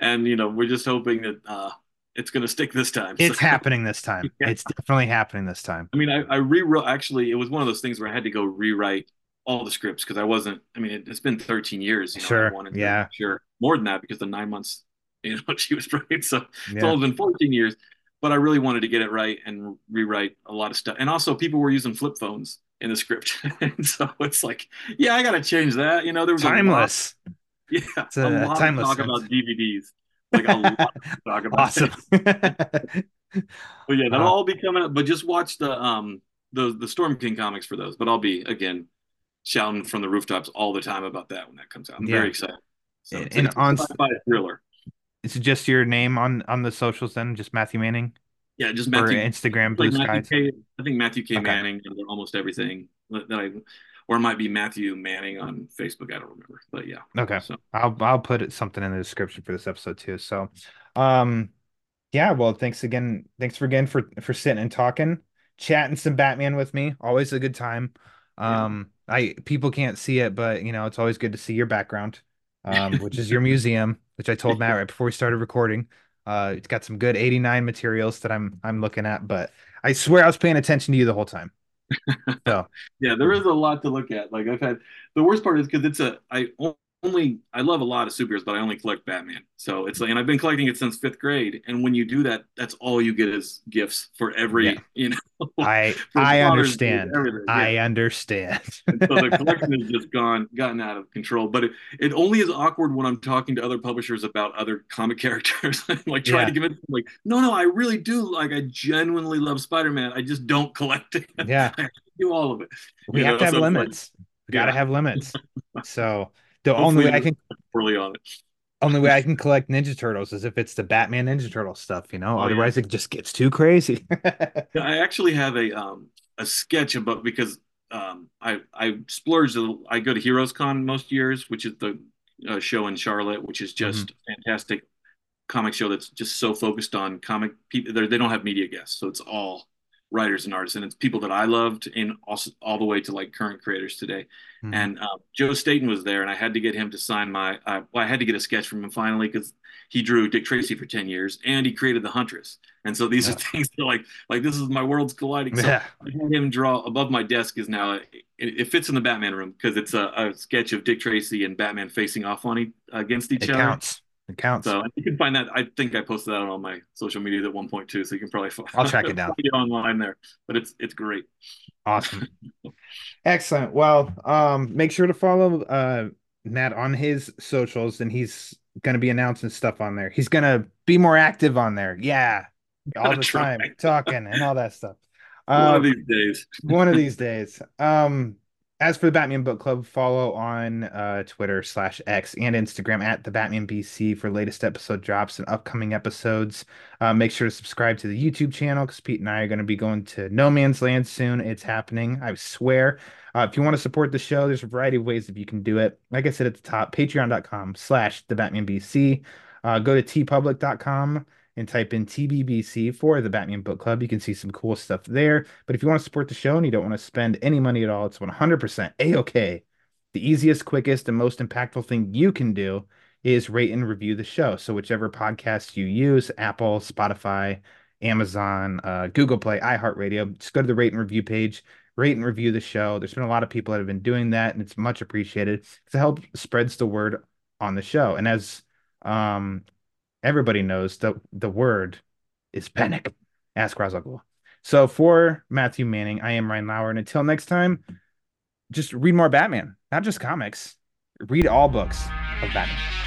and you know we're just hoping that uh, it's going to stick this time. it's So- happening this time. Yeah. It's definitely happening this time. I mean, I, I rewrote. Actually, it was one of those things where I had to go rewrite all the scripts because I wasn't. I mean, it, it's been 13 years. You know, Sure, I wanted to- yeah. sure, more than that because the nine months, you know, what she was right. So it's Yeah. only been 14 years, but I really wanted to get it right and rewrite a lot of stuff. And also, people were using flip phones in the script, and so it's like, yeah, I got to change that. You know, there was Timeless. A lot, yeah, It's a a lot timeless of talk sense. about DVDs. Like a lot of talk about Awesome. it. But yeah, that'll Uh, all be coming up. But just watch the um the the Storm King comics for those. But I'll be again shouting from the rooftops all the time about that when that comes out. I'm Yeah. very excited. So And- and it's on- a thriller. Is it just your name on on the socials then? Just Matthew Manning Yeah, just or Matthew. Instagram, Blue like Skies? K, I think Matthew K Okay. Manning under almost everything that I, or it might be Matthew Manning on Facebook. I don't remember, but yeah. Okay. So I'll I'll put it, something in the description for this episode too. So, um, yeah. Well, thanks again. Thanks for again for for sitting and talking, chatting some Batman with me. Always a good time. Yeah. Um, I people can't see it, but you know it's always good to see your background, um, which is your museum, which I told Matt right before we started recording. Uh, it's got some good '89 materials that I'm I'm looking at, but I swear I was paying attention to you the whole time. So Yeah, there is a lot to look at. Like I've had the worst part is because it's a I only I love a lot of superheroes, but I only collect Batman. So it's like, and I've been collecting it since fifth grade. And when you do that, that's all you get is gifts for every, Yeah. you know. I I understand. Yeah. I understand. So the collection has just gone gotten out of control. But it, it only is awkward when I'm talking to other publishers about other comic characters. like trying Yeah. to give it like, no, no, I really do. Like, I genuinely love Spider-Man. I just don't collect it. Yeah. Do all of it. we You have know, to have so it's like- limits. We gotta have limits. So the only way I can on it. only way I can collect Ninja Turtles is if it's the Batman Ninja Turtle stuff, you know. Oh, yeah. Otherwise, it just gets too crazy. Yeah, I actually have a um a sketch about because um I I splurged. a little- I go to Heroes Con most years, which is the uh, show in Charlotte, which is just Mm-hmm. fantastic comic show that's just so focused on comic people. They don't have media guests, so it's all writers and artists, and it's people that I loved, and also all the way to like current creators today. Mhm. And uh, Joe Staton was there, and I had to get him to sign my. Uh, well, I had to get a sketch from him finally because he drew Dick Tracy for ten years, and he created the Huntress. And so these are things that like like this is my worlds colliding. So yeah. I had him draw above my desk is now it, it fits in the Batman room because it's a, a sketch of Dick Tracy and Batman facing off on each, against each It other. counts. It counts. So you can find that. I think I posted that on all my social media at one point too, so you can probably find, I'll track it down. online there. But it's it's great. Awesome. Excellent. Well, um, make sure to follow uh Matt on his socials, and he's gonna be announcing stuff on there. He's gonna be more active on there. Yeah, all the try. time, talking and all that stuff. One Um, of these days. one of these days. Um, as for the Batman Book Club, follow on uh, Twitter slash X and Instagram at the Batman BC for latest episode drops and upcoming episodes. Uh, make sure to subscribe to the YouTube channel because Pete and I are going to be going to No Man's Land soon. It's happening, I swear. Uh, if you want to support the show, there's a variety of ways that you can do it. Like I said at the top, patreon.com slash the Batman BC. Uh, go to teepublic.com and type in TBBC for the Batman Book Club. You can see some cool stuff there. But if you want to support the show and you don't want to spend any money at all, it's 100% A OK. The easiest, quickest, and most impactful thing you can do is rate and review the show. So, whichever podcast you use Apple, Spotify, Amazon, uh, Google Play, iHeartRadio just go to the rate and review page, rate and review the show. There's been a lot of people that have been doing that, and it's much appreciated. to help spreads the word on the show. And as um, everybody knows the the word is panic. Ask Ghul. So for Matthew Manning, I am Ryan Lauer, and until next time, just read more Batman, not just comics. Read all books of Batman.